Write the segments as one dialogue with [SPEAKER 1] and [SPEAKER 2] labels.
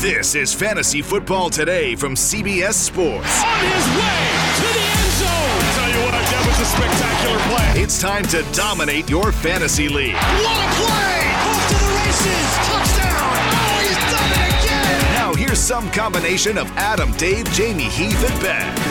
[SPEAKER 1] This is Fantasy Football Today from CBS Sports.
[SPEAKER 2] On his way to the end zone.
[SPEAKER 3] Tell you what, that was a spectacular play.
[SPEAKER 1] It's time to dominate your fantasy league.
[SPEAKER 2] What a play! Off to the races. Touchdown. Oh, he's done it again.
[SPEAKER 1] Now here's some combination of Adam, Dave, Jamey, Heath, and Ben.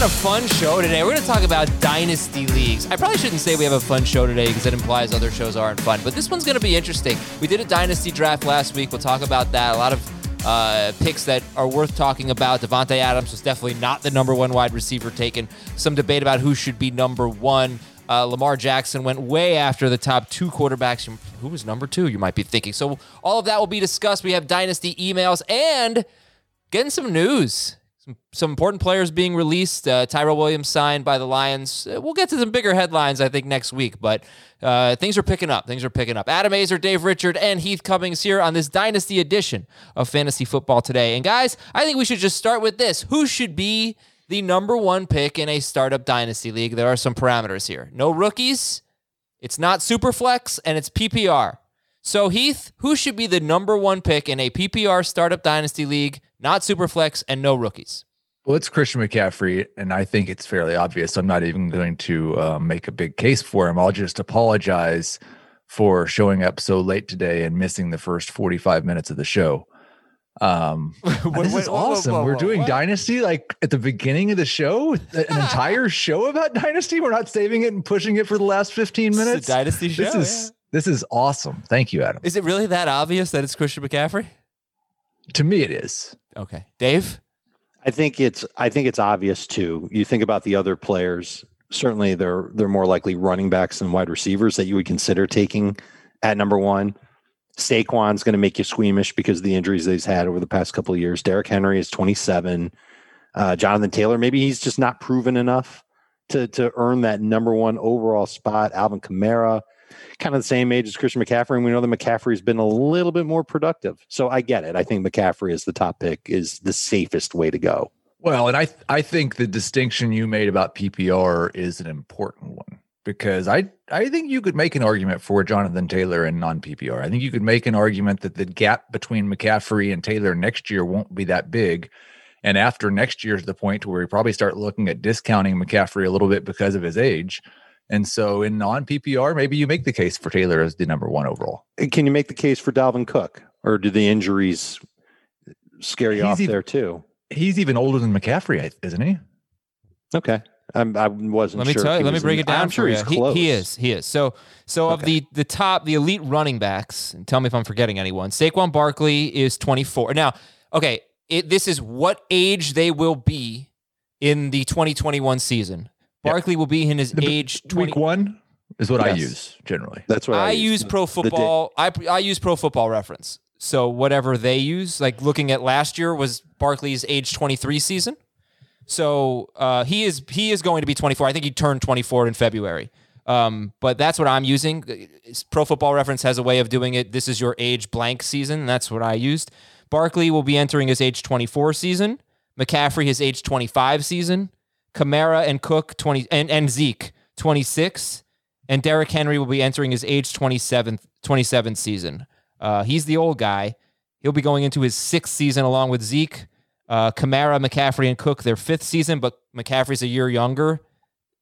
[SPEAKER 4] Got a fun show today. We're going to talk about dynasty leagues. I probably shouldn't say we have a fun show today because it implies other shows aren't fun, but this one's going to be interesting. We did a dynasty draft last week. We'll talk about that. A lot of uh, picks that are worth talking about. Davante Adams was definitely not the number one wide receiver taken. Some debate about who should be number one. Uh, Lamar Jackson went way after the top two quarterbacks. Who was number two? You might be thinking. So all of that will be discussed. We have dynasty emails and getting some news. Some, important players being released. Uh, Tyrell Williams signed by the Lions. Uh, we'll get to some bigger headlines, I think, next week. But uh, things are picking up. Things are picking up. Adam Aizer, Dave Richard, and Heath Cummings here on this Dynasty edition of Fantasy Football today. And guys, I think we should just start with this: Who should be the number one pick in a startup dynasty league? There are some parameters here. No rookies. It's not Superflex, and it's PPR. So, Heath, who should be the number one pick in a PPR startup dynasty league, not Superflex, and no rookies?
[SPEAKER 5] Well, it's Christian McCaffrey, and I think it's fairly obvious. I'm not even going to uh, make a big case for him. I'll just apologize for showing up so late today and missing the first 45 minutes of the show. Um, this
[SPEAKER 4] wait,
[SPEAKER 5] is
[SPEAKER 4] whoa, whoa,
[SPEAKER 5] awesome.
[SPEAKER 4] whoa,
[SPEAKER 5] We're doing
[SPEAKER 4] what?
[SPEAKER 5] Dynasty like at the beginning of the show, an entire show about Dynasty. We're not saving it and pushing it for the last 15
[SPEAKER 4] It's a
[SPEAKER 5] minutes.
[SPEAKER 4] dynasty
[SPEAKER 5] This
[SPEAKER 4] show,
[SPEAKER 5] is this is awesome. Thank you, Adam.
[SPEAKER 4] Is it really that obvious that it's Christian McCaffrey?
[SPEAKER 5] To me, it is.
[SPEAKER 4] Okay. Dave?
[SPEAKER 6] I think it's I think it's obvious too. You think about the other players. Certainly, they're they're more likely running backs than wide receivers that you would consider taking at number one. Saquon's going to make you squeamish because of the injuries that he's had over the past couple of years. Derrick Henry is 27. Uh, Jonathan Taylor, maybe he's just not proven enough to to earn that number one overall spot. Alvin Kamara, kind of the same age as Christian McCaffrey, and we know that McCaffrey's been a little bit more productive. So I get it. I think McCaffrey is the top pick, is the safest way to go.
[SPEAKER 5] Well, and I I think the distinction you made about PPR is an important one because I I think you could make an argument for Jonathan Taylor and non PPR. I think you could make an argument that the gap between McCaffrey and Taylor next year won't be that big. And after next year's the point where we probably start looking at discounting McCaffrey a little bit because of his age. And so in non PPR, maybe you make the case for Taylor as the number one overall.
[SPEAKER 6] Can you make the case for Dalvin Cook, or do the injuries scare you
[SPEAKER 5] He's
[SPEAKER 6] off
[SPEAKER 5] even-
[SPEAKER 6] there too?
[SPEAKER 5] He's even older than McCaffrey, isn't he?
[SPEAKER 6] Okay, I'm, I wasn't.
[SPEAKER 4] Let me
[SPEAKER 6] sure
[SPEAKER 4] tell you. Let me
[SPEAKER 6] was
[SPEAKER 4] break
[SPEAKER 6] in-
[SPEAKER 4] it down.
[SPEAKER 6] I'm sure
[SPEAKER 4] for
[SPEAKER 6] he's
[SPEAKER 4] you. He-
[SPEAKER 6] close.
[SPEAKER 4] He, is. He is. So, so of the the top, the elite running backs. And tell me if I'm forgetting anyone. Saquon Barkley is 24. Now, okay, it, this is what age they will be in the 2021 season.
[SPEAKER 5] Yeah.
[SPEAKER 4] Barkley will be in his
[SPEAKER 5] The-
[SPEAKER 4] age 20.
[SPEAKER 5] Week one is what I use generally.
[SPEAKER 6] That's what I,
[SPEAKER 4] I use Pro Football. I I use Pro Football Reference. So whatever they use, like looking at last year was Barkley's age 23 season. So uh, he is he is going to be 24. I think he turned 24 in February. Um, but that's what I'm using. Pro Football Reference has a way of doing it. This is your age blank season. That's what I used. Barkley will be entering his age 24 season. McCaffrey his age 25 season. Kamara and Cook 20 and, and Zeke 26. And Derrick Henry will be entering his age 27th 27th season. Uh, he's the old guy. He'll be going into his sixth season along with Zeke, uh, Kamara, McCaffrey, and Cook. Their fifth season, but McCaffrey's a year younger,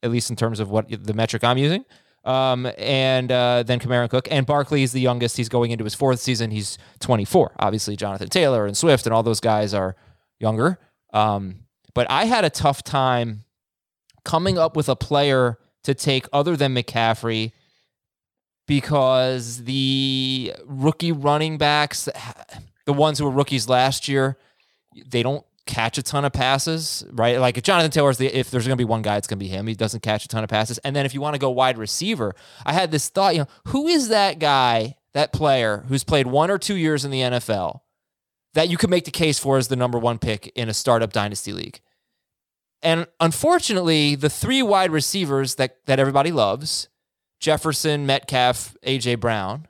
[SPEAKER 4] at least in terms of what the metric I'm using. Um, and uh, then Kamara and Cook. And Barkley is the youngest. He's going into his fourth season. He's 24. Obviously, Jonathan Taylor and Swift and all those guys are younger. Um, but I had a tough time coming up with a player to take other than McCaffrey because the rookie running backs, the ones who were rookies last year, they don't catch a ton of passes, right? Like if Jonathan Taylor's the if there's going to be one guy, it's going to be him. He doesn't catch a ton of passes. And then if you want to go wide receiver, I had this thought, you know, who is that guy, that player who's played one or two years in the NFL that you could make the case for as the number one pick in a startup dynasty league? And unfortunately, the three wide receivers that that everybody loves, Jefferson, Metcalf, AJ Brown,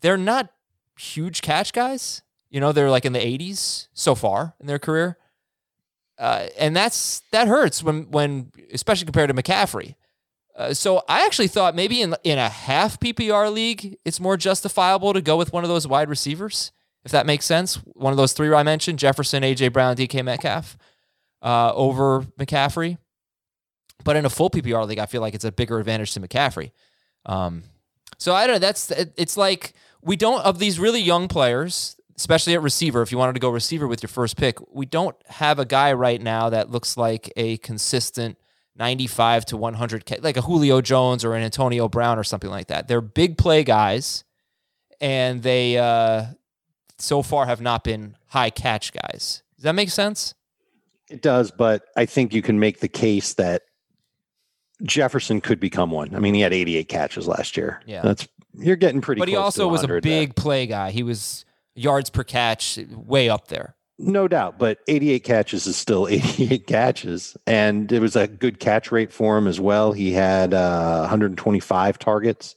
[SPEAKER 4] they're not huge catch guys. You know, they're like in the 80s so far in their career. Uh, and that's that hurts when when especially compared to McCaffrey. Uh, so I actually thought maybe in in a half PPR league, it's more justifiable to go with one of those wide receivers, if that makes sense. One of those three I mentioned: Jefferson, AJ Brown, DK Metcalf, uh, over McCaffrey. But in a full PPR league, I feel like it's a bigger advantage to McCaffrey. Um, so I don't know. That's it's like we don't of these really young players especially at receiver, if you wanted to go receiver with your first pick, we don't have a guy right now that looks like a consistent 95 to 100 K, like a Julio Jones or an Antonio Brown or something like that. They're big play guys, and they uh, so far have not been high catch guys. Does that make sense?
[SPEAKER 6] It does, but I think you can make the case that Jefferson could become one. I mean, he had 88 catches last year.
[SPEAKER 4] Yeah,
[SPEAKER 6] that's you're getting pretty.
[SPEAKER 4] But he also was a big play guy. He was yards per catch way up there.
[SPEAKER 6] No doubt, but 88 catches is still 88 catches. And it was a good catch rate for him as well. He had uh, 125 targets.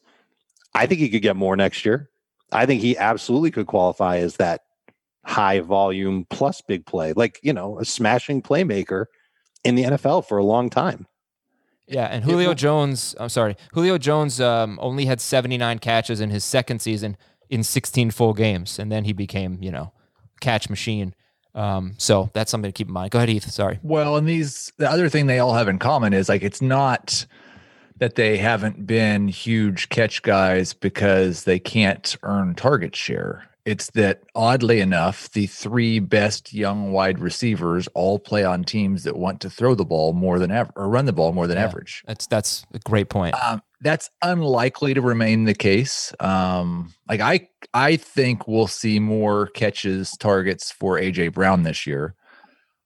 [SPEAKER 6] I think he could get more next year. I think he absolutely could qualify as that high volume plus big play, like, you know, a smashing playmaker in the NFL for a long time.
[SPEAKER 4] Yeah, and Julio Jones, I'm sorry, Julio Jones um, only had 79 catches in his second season in 16 full games, and then he became, you know, catch machine. Um, so that's something to keep in mind. Go ahead, Heath. Sorry.
[SPEAKER 5] Well, and these the other thing they all have in common is like it's not that they haven't been huge catch guys because they can't earn target share. It's that oddly enough, the three best young wide receivers all play on teams that want to throw the ball more than ever or run the ball more than yeah, average.
[SPEAKER 4] That's that's a great point. Um,
[SPEAKER 5] that's unlikely to remain the case. Um, like I, I think we'll see more catches, targets for AJ Brown this year.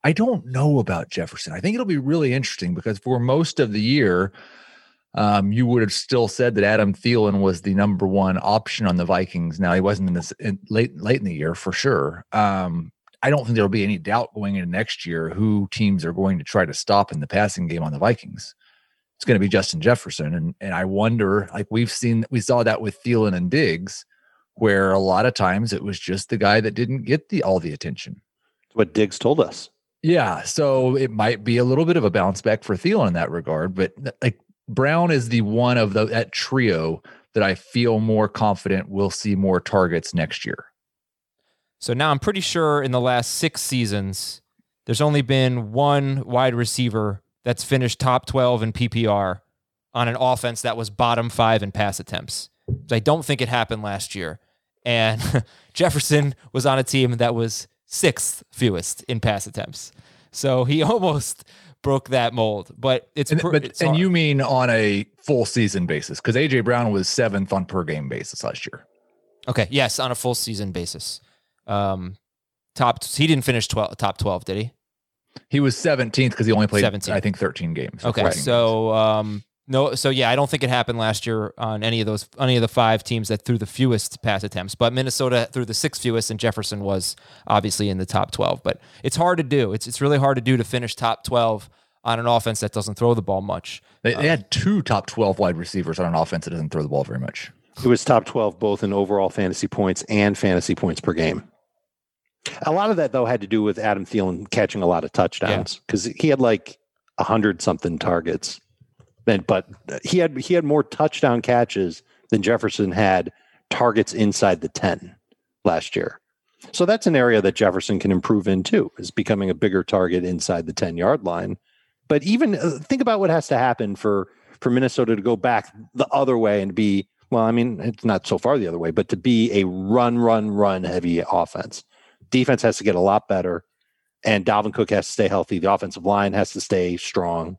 [SPEAKER 5] I don't know about Jefferson. I think it'll be really interesting because for most of the year, um, you would have still said that Adam Thielen was the number one option on the Vikings. Now he wasn't in this in, late late in the year for sure. Um, I don't think there'll be any doubt going into next year who teams are going to try to stop in the passing game on the Vikings it's going to be Justin Jefferson. And and I wonder, like we've seen, we saw that with Thielen and Diggs, where a lot of times it was just the guy that didn't get the all the attention.
[SPEAKER 6] What Diggs told us.
[SPEAKER 5] Yeah, so it might be a little bit of a bounce back for Thielen in that regard, but like Brown is the one of the that trio that I feel more confident we'll see more targets next year.
[SPEAKER 4] So now I'm pretty sure in the last six seasons, there's only been one wide receiver that's finished top 12 in PPR on an offense that was bottom five in pass attempts. I don't think it happened last year. And Jefferson was on a team that was sixth fewest in pass attempts. So he almost broke that mold. But it's,
[SPEAKER 5] and,
[SPEAKER 4] pr-
[SPEAKER 5] but,
[SPEAKER 4] it's
[SPEAKER 5] and you mean on a full season basis because AJ Brown was seventh on per game basis last year.
[SPEAKER 4] Okay, yes, on a full season basis. Um, top he didn't finish 12, top twelve, did he?
[SPEAKER 5] He was 17th because he only played, 17th. I think, 13 games.
[SPEAKER 4] Okay, so um, no, so yeah, I don't think it happened last year on any of those, any of the five teams that threw the fewest pass attempts. But Minnesota threw the sixth fewest, and Jefferson was obviously in the top 12. But it's hard to do. It's it's really hard to do to finish top 12 on an offense that doesn't throw the ball much.
[SPEAKER 5] They, they uh, had two top 12 wide receivers on an offense that doesn't throw the ball very much.
[SPEAKER 6] It was top 12 both in overall fantasy points and fantasy points per game. A lot of that though had to do with Adam Thielen catching a lot of touchdowns because yeah. he had like a hundred something targets, and but he had he had more touchdown catches than Jefferson had targets inside the ten last year. So that's an area that Jefferson can improve in too, is becoming a bigger target inside the ten yard line. But even uh, think about what has to happen for for Minnesota to go back the other way and be well. I mean, it's not so far the other way, but to be a run, run, run heavy offense defense has to get a lot better. and Dalvin Cook has to stay healthy. The offensive line has to stay strong.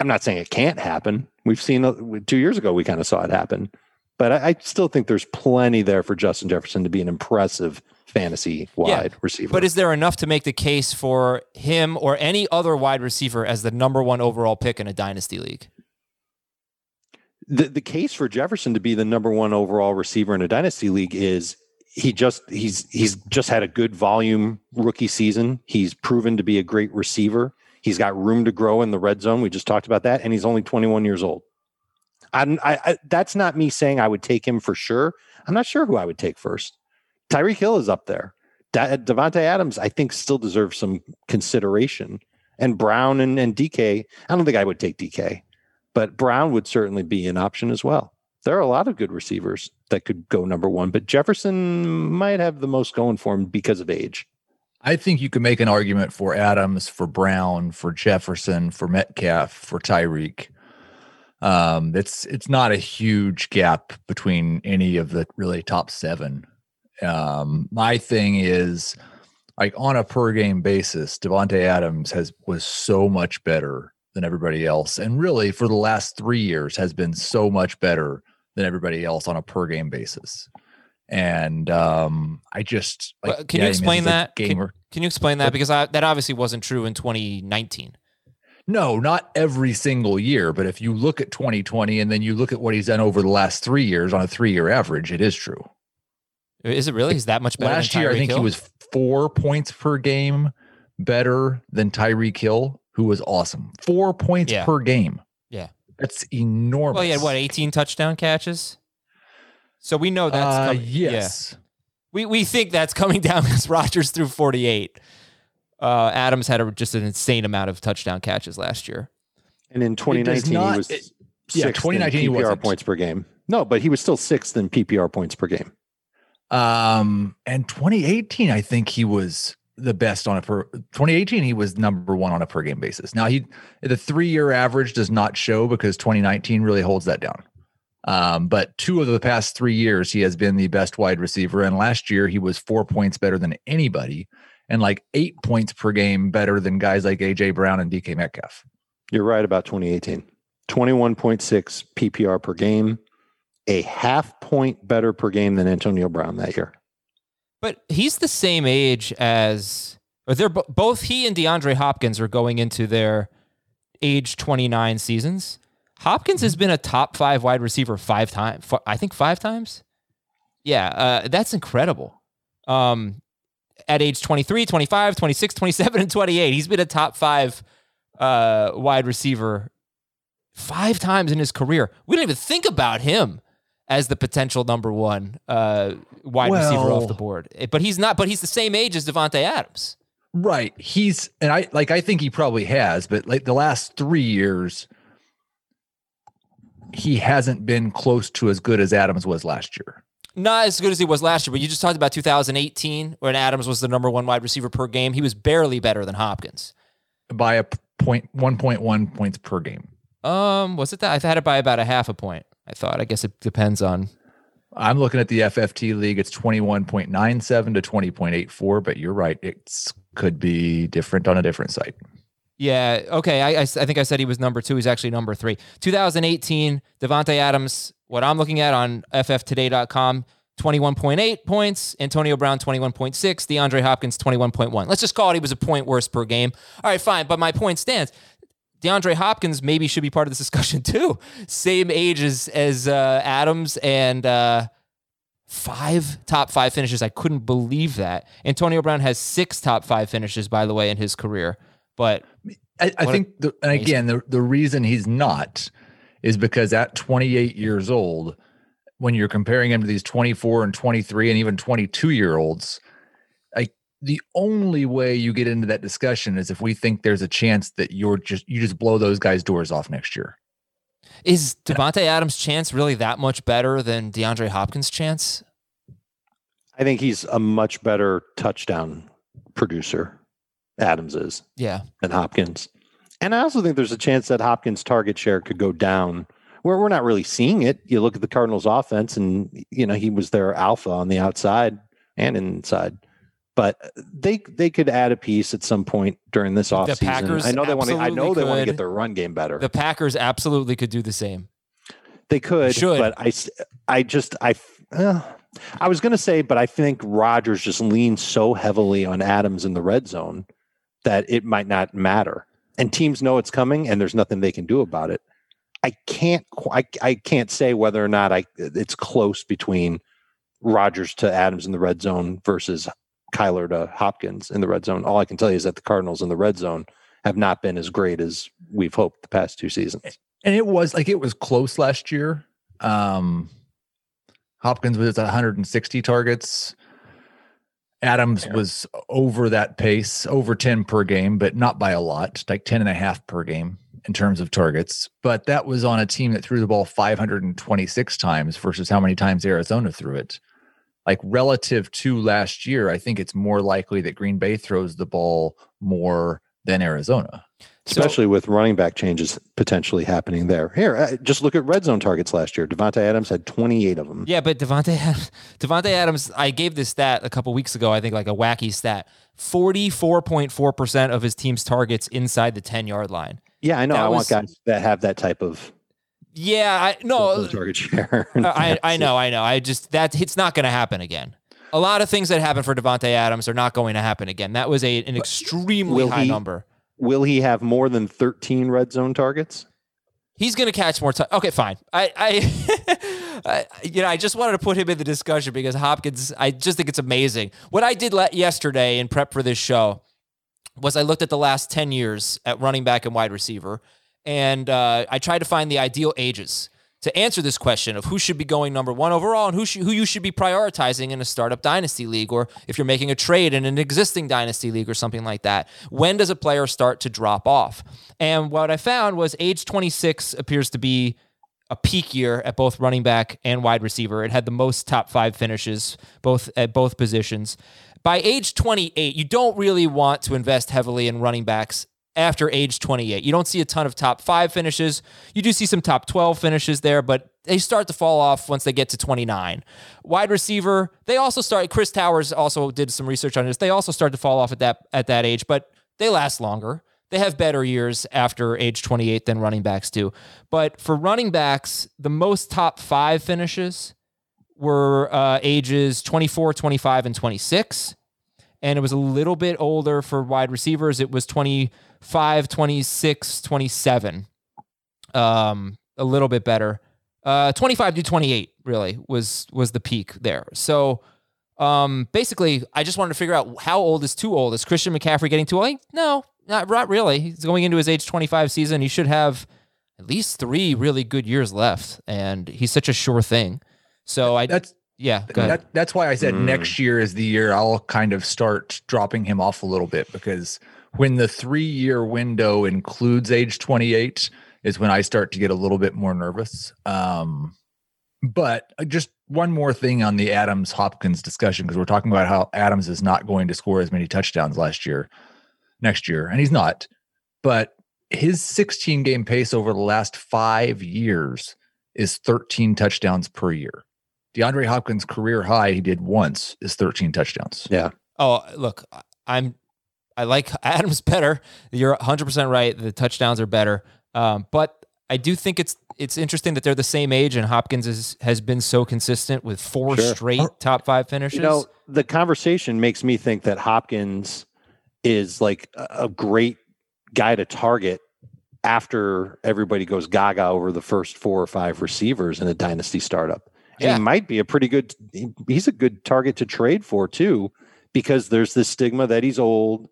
[SPEAKER 6] I'm not saying it can't happen. We've seen uh, two years ago, we kind of saw it happen. But I, I, still think there's plenty there for Justin Jefferson to be an impressive fantasy wide yeah, receiver.
[SPEAKER 4] But is there enough to make the case for him or any other wide receiver as the number one overall pick in a dynasty league?
[SPEAKER 6] The the case for Jefferson to be the number one overall receiver in a dynasty league is he just he's he's just had a good volume rookie season. He's proven to be a great receiver. He's got room to grow in the red zone. We just talked about that, and he's only 21 years old. I, I, that's not me saying I would take him for sure. I'm not sure who I would take first. Tyreek Hill is up there. Da- Davante Adams, I think, still deserves some consideration. And Brown and, and DK, I don't think I would take DK, but Brown would certainly be an option as well. There are a lot of good receivers that could go number one, but Jefferson might have the most going for him because of age.
[SPEAKER 5] I think you can make an argument for Adams, for Brown, for Jefferson, for Metcalf, for Tyreek. Um, it's it's not a huge gap between any of the really top seven. Um, my thing is like on a per game basis, Davante Adams has was so much better than everybody else, and really for the last three years has been so much better than everybody else on a per game basis. And um, I just
[SPEAKER 4] like, well, can yeah, you explain that? Can, can, you explain that because I, that obviously wasn't true in 2019.
[SPEAKER 5] No, not every single year, but if you look at 2020 and then you look at what he's done over the last three years on a three year average, it is true.
[SPEAKER 4] Is it really? He's that much better?
[SPEAKER 5] Last year, I think
[SPEAKER 4] Hill?
[SPEAKER 5] he was four points per game better than Tyreek Hill, who was awesome. Four points yeah. per game.
[SPEAKER 4] Yeah.
[SPEAKER 5] That's enormous.
[SPEAKER 4] Well, he had what, 18 touchdown catches? So we know that's
[SPEAKER 5] uh, coming. Yes.
[SPEAKER 4] Yeah. We, we think that's coming down because Rodgers threw 48. Uh, Adams had a, just an insane amount of touchdown catches last year.
[SPEAKER 6] And in 2019, not, he was it, yeah, 2019 PPR wasn't. points per game. No, but he was still sixth in PPR points per game.
[SPEAKER 5] Um, and 2018, I think he was the best on a per 2018 he was number one on a per game basis now he the three year average does not show because 2019 really holds that down um, but two of the past three years he has been the best wide receiver and last year he was four points better than anybody and like eight points per game better than guys like AJ Brown and DK Metcalf.
[SPEAKER 6] You're right about 2018. 21.6 PPR per game, a half point better per game than Antonio Brown that year.
[SPEAKER 4] But he's the same age as, or they're both he and DeAndre Hopkins are going into their age 29 seasons. Hopkins has been a top five wide receiver five times. I think five times. Yeah, uh, that's incredible. Um, at age 23, 25, 26, 27, and 28. He's been a top five uh, wide receiver five times in his career. We don't even think about him as the potential number one uh, wide well, receiver off the board. Eh, but he's not. But he's the same age as Davante Adams.
[SPEAKER 5] Right. He's and I like. I think he probably has. But like the last three years, he hasn't been close to as good as Adams was last year
[SPEAKER 4] not as good as he was last year, but you just talked about 2018 when Adams was the number one wide receiver per game. He was barely better than Hopkins
[SPEAKER 5] by a point, 1.1 points per game.
[SPEAKER 4] Um, was it that? I had it by about a half a point. I thought. I guess it depends on.
[SPEAKER 5] I'm looking at the FFT league. It's 21.97 to 20.84, but you're right. It could be different on a different site.
[SPEAKER 4] Yeah. Okay. I, I, I, think I said he was number two. He's actually number three. 2018, Davante Adams, what I'm looking at on fftoday.com, 21.8 points. Antonio Brown, 21.6. DeAndre Hopkins, 21.1. Let's just call it he was a point worse per game. All right, fine. But my point stands. DeAndre Hopkins maybe should be part of this discussion too. Same age as, as uh, Adams and uh, five top five finishes. I couldn't believe that. Antonio Brown has six top five finishes, by the way, in his career. But
[SPEAKER 5] I, I think, the, and again, the, the reason he's not is because at 28 years old, when you're comparing him to these 24 and 23 and even 22 year olds, like the only way you get into that discussion is if we think there's a chance that you're just you just blow those guys' doors off next year.
[SPEAKER 4] Is Davante Adams' chance really that much better than DeAndre Hopkins' chance?
[SPEAKER 6] I think he's a much better touchdown producer. Adams is.
[SPEAKER 4] Yeah.
[SPEAKER 6] And Hopkins. And I also think there's a chance that Hopkins' target share could go down where we're not really seeing it. You look at the Cardinals offense and, you know, he was their alpha on the outside and inside. but they they could add a piece at some point during this offseason.
[SPEAKER 4] Packers
[SPEAKER 6] I know they want to. I know they want to get their run game better.
[SPEAKER 4] The Packers absolutely could do the same.
[SPEAKER 6] They could,
[SPEAKER 4] Should.
[SPEAKER 6] but I I just, I, uh, I was going to say, but I think Rodgers just leans so heavily on Adams in the red zone that it might not matter. And teams know it's coming, and there's nothing they can do about it. I can't, I, I can't say whether or not I it's close between Rodgers to Adams in the red zone versus Kyler to Hopkins in the red zone. All I can tell you is that the Cardinals in the red zone have not been as great as we've hoped the past two seasons.
[SPEAKER 5] and it was like it was close last year. Um, Hopkins was 160 targets. Adams was over that pace, over 10 per game, but not by a lot, like 10 and a half per game in terms of targets. But that was on a team that threw the ball 526 times versus how many times Arizona threw it. Like relative to last year, I think it's more likely that Green Bay throws the ball more than Arizona.
[SPEAKER 4] So-
[SPEAKER 6] especially with running back changes potentially happening there. Here, uh, just look at red zone targets last year. Davante Adams had 28 of them.
[SPEAKER 4] Yeah, but Davante Davante Adams, I gave this stat a couple weeks ago. I think like a wacky stat: forty-four point four percent of his team's targets inside the ten-yard line.
[SPEAKER 6] Yeah, I know.
[SPEAKER 4] That
[SPEAKER 6] I
[SPEAKER 4] was-
[SPEAKER 6] want guys that have that type of
[SPEAKER 4] Yeah, I no,
[SPEAKER 6] target share.
[SPEAKER 4] I I know, I know. I just that it's not going to happen again. A lot of things that happened for Davante Adams are not going to happen again. That was a an extremely
[SPEAKER 6] will
[SPEAKER 4] high
[SPEAKER 6] he-
[SPEAKER 4] number.
[SPEAKER 6] Will he have more than 13 red zone targets?
[SPEAKER 4] He's going to catch more time. Okay, fine. I, I, I, you know, I just wanted to put him in the discussion because Hopkins. I just think it's amazing. What I did yesterday in prep for this show was I looked at the last ten years at running back and wide receiver, and uh, I tried to find the ideal ages to answer this question of who should be going number one overall and who should, who you should be prioritizing in a startup dynasty league or if you're making a trade in an existing dynasty league or something like that. When does a player start to drop off? And what I found was age 26 appears to be a peak year at both running back and wide receiver. It had the most top five finishes both at both positions. By age 28, you don't really want to invest heavily in running backs after age 28. You don't see a ton of top five finishes. You do see some top 12 finishes there, but they start to fall off once they get to 29. Wide receiver, they also start. Chris Towers also did some research on this. They also start to fall off at that at that age, but they last longer. They have better years after age 28 than running backs do. But for running backs, the most top five finishes were uh, ages 24, 25, and 26 and it was a little bit older for wide receivers. It was 25, 26, 27. Um, a little bit better. Uh, 25 to 28 really was was the peak there. So um, basically, I just wanted to figure out how old is too old. Is Christian McCaffrey getting too old? No, not, not really. He's going into his age 25 season. He should have at least three really good years left, and he's such a sure thing. So I
[SPEAKER 5] That's
[SPEAKER 4] yeah, go ahead.
[SPEAKER 5] That, that's why I said
[SPEAKER 6] Mm.
[SPEAKER 5] next year is the year I'll kind of start dropping him off a little bit because when the three year window includes age 28 is when I start to get a little bit more nervous. Um, but just one more thing on the Adams Hopkins discussion because we're talking about how Adams is not going to score as many touchdowns last year, next year, and he's not. But his 16 game pace over the last five years is 13 touchdowns per year. DeAndre Hopkins' career high he did once is 13 touchdowns.
[SPEAKER 6] Yeah.
[SPEAKER 4] Oh, look, I'm I like Adams better. You're 100% right. The touchdowns are better. Um, but I do think it's it's interesting that they're the same age and Hopkins is, has been so consistent with four
[SPEAKER 6] Sure.
[SPEAKER 4] straight top 5 finishes.
[SPEAKER 6] You know, the conversation makes me think that Hopkins is like a a great guy to target after everybody goes gaga over the first four or five receivers in a dynasty startup. And
[SPEAKER 4] Yeah.
[SPEAKER 6] he might be a pretty good he's a good target to trade for too because there's this stigma that he's old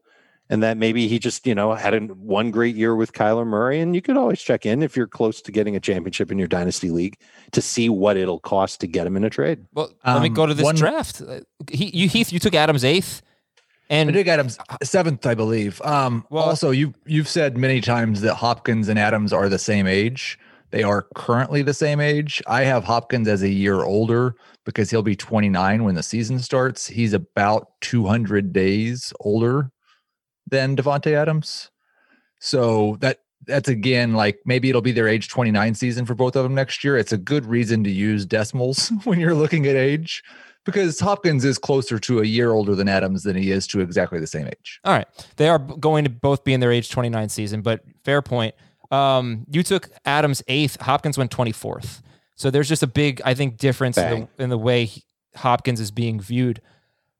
[SPEAKER 6] and that maybe he just, you know, had a, one great year with Kyler Murray and you could always check in if you're close to getting a championship in your dynasty league to see what it'll cost to get him in a trade.
[SPEAKER 4] well, let me
[SPEAKER 5] um,
[SPEAKER 4] go to this
[SPEAKER 5] one-
[SPEAKER 4] draft. Uh, He, you Heath, you took Adams 8th and
[SPEAKER 5] I
[SPEAKER 4] and
[SPEAKER 5] did Adams seventh, I believe. Um,
[SPEAKER 4] Well-
[SPEAKER 5] also, you you've said many times that Hopkins and Adams are the same age. They are currently the same age. I have Hopkins as a year older because he'll be 29 when the season starts. He's about 200 days older than Davante Adams. So that that's again like maybe it'll be their age 29 season for both of them next year. It's a good reason to use decimals when you're looking at age. because Hopkins is closer to a year older than Adams than he is to exactly the same age.
[SPEAKER 4] All right. They are going to both be in their age 29 season, but fair point. Um, you took Adams eighth, Hopkins went 24th. So there's just a big, I think, difference in the, in the, way he, Hopkins is being viewed.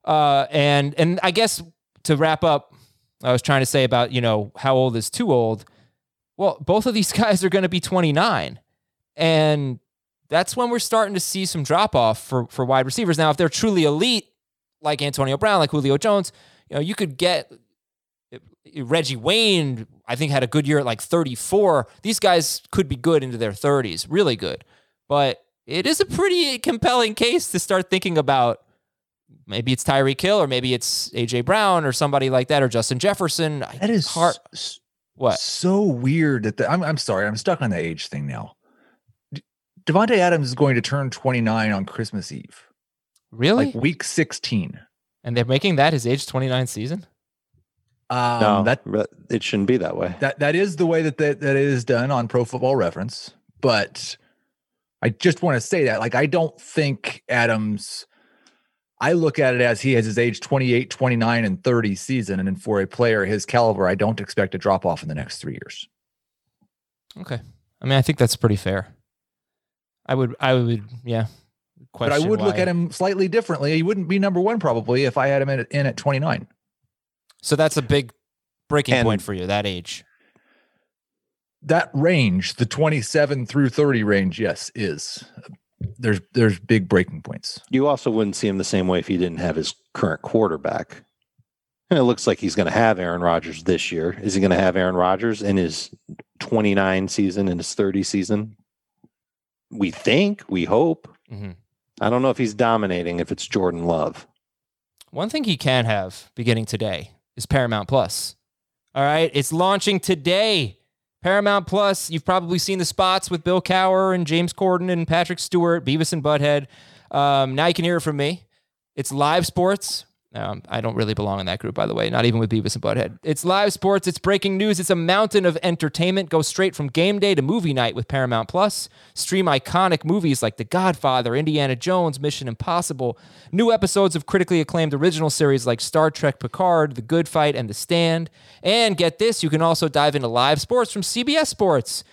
[SPEAKER 4] Uh, and and I guess to wrap up, I was trying to say about you know how old is too old. Well, both of these guys are going to be 29, and that's when we're starting to see some drop off for for wide receivers. Now, if they're truly elite, like Antonio Brown, like Julio Jones, you know, you could get eh, Reggie Wayne. I think had a good year at like 34. These guys could be good into their 30s, really good. But it is a pretty compelling case to start thinking about. Maybe it's Tyreek Hill or maybe it's AJ Brown, or somebody like that, or Justin Jefferson.
[SPEAKER 5] That is
[SPEAKER 4] hard. What?
[SPEAKER 5] So weird that the, I'm. I'm sorry. I'm stuck on the age thing now. Davante Adams is going to turn 29 on Christmas Eve.
[SPEAKER 4] Really?
[SPEAKER 5] Like week 16.
[SPEAKER 4] And they're making that his age 29 season?
[SPEAKER 6] Um, no, that it shouldn't be that way.
[SPEAKER 5] That that is the way that that, that is done on Pro Football Reference. But I just want to say that, like, I don't think Adams. I look at it as he has his age 28, 29, and 30 season. And for a player his caliber, I don't expect a drop off in the next three years.
[SPEAKER 4] Okay. I mean, I think that's pretty fair. I would, I would, yeah.
[SPEAKER 5] But I would why. look at him slightly differently. He wouldn't be number one probably if I had him in, in at 29.
[SPEAKER 4] So that's a big breaking and point for you, that age.
[SPEAKER 5] That range, the 27 through 30 range, yes, is. There's there's big breaking points.
[SPEAKER 6] You also wouldn't see him the same way if he didn't have his current quarterback. And it looks like he's going to have Aaron Rodgers this year. Is he going to have Aaron Rodgers in his 29 season, and his 30 season? We think, we hope. Mm-hmm. I don't know if he's dominating if it's Jordan Love.
[SPEAKER 4] One thing he can have beginning today is Paramount Plus. All right, it's launching today. Paramount Plus, you've probably seen the spots with Bill Cowher and James Corden and Patrick Stewart, Beavis and Butthead. Um, now you can hear it from me. It's live sports, um, I don't really belong in that group, by the way, not even with Beavis and Butthead. It's live sports, it's breaking news, it's a mountain of entertainment. Go straight from game day to movie night with Paramount Plus. Stream iconic movies like The Godfather, Indiana Jones, Mission Impossible, new episodes of critically acclaimed original series like Star Trek Picard, The Good Fight, and The Stand. And get this, you can also dive into live sports from CBS Sports.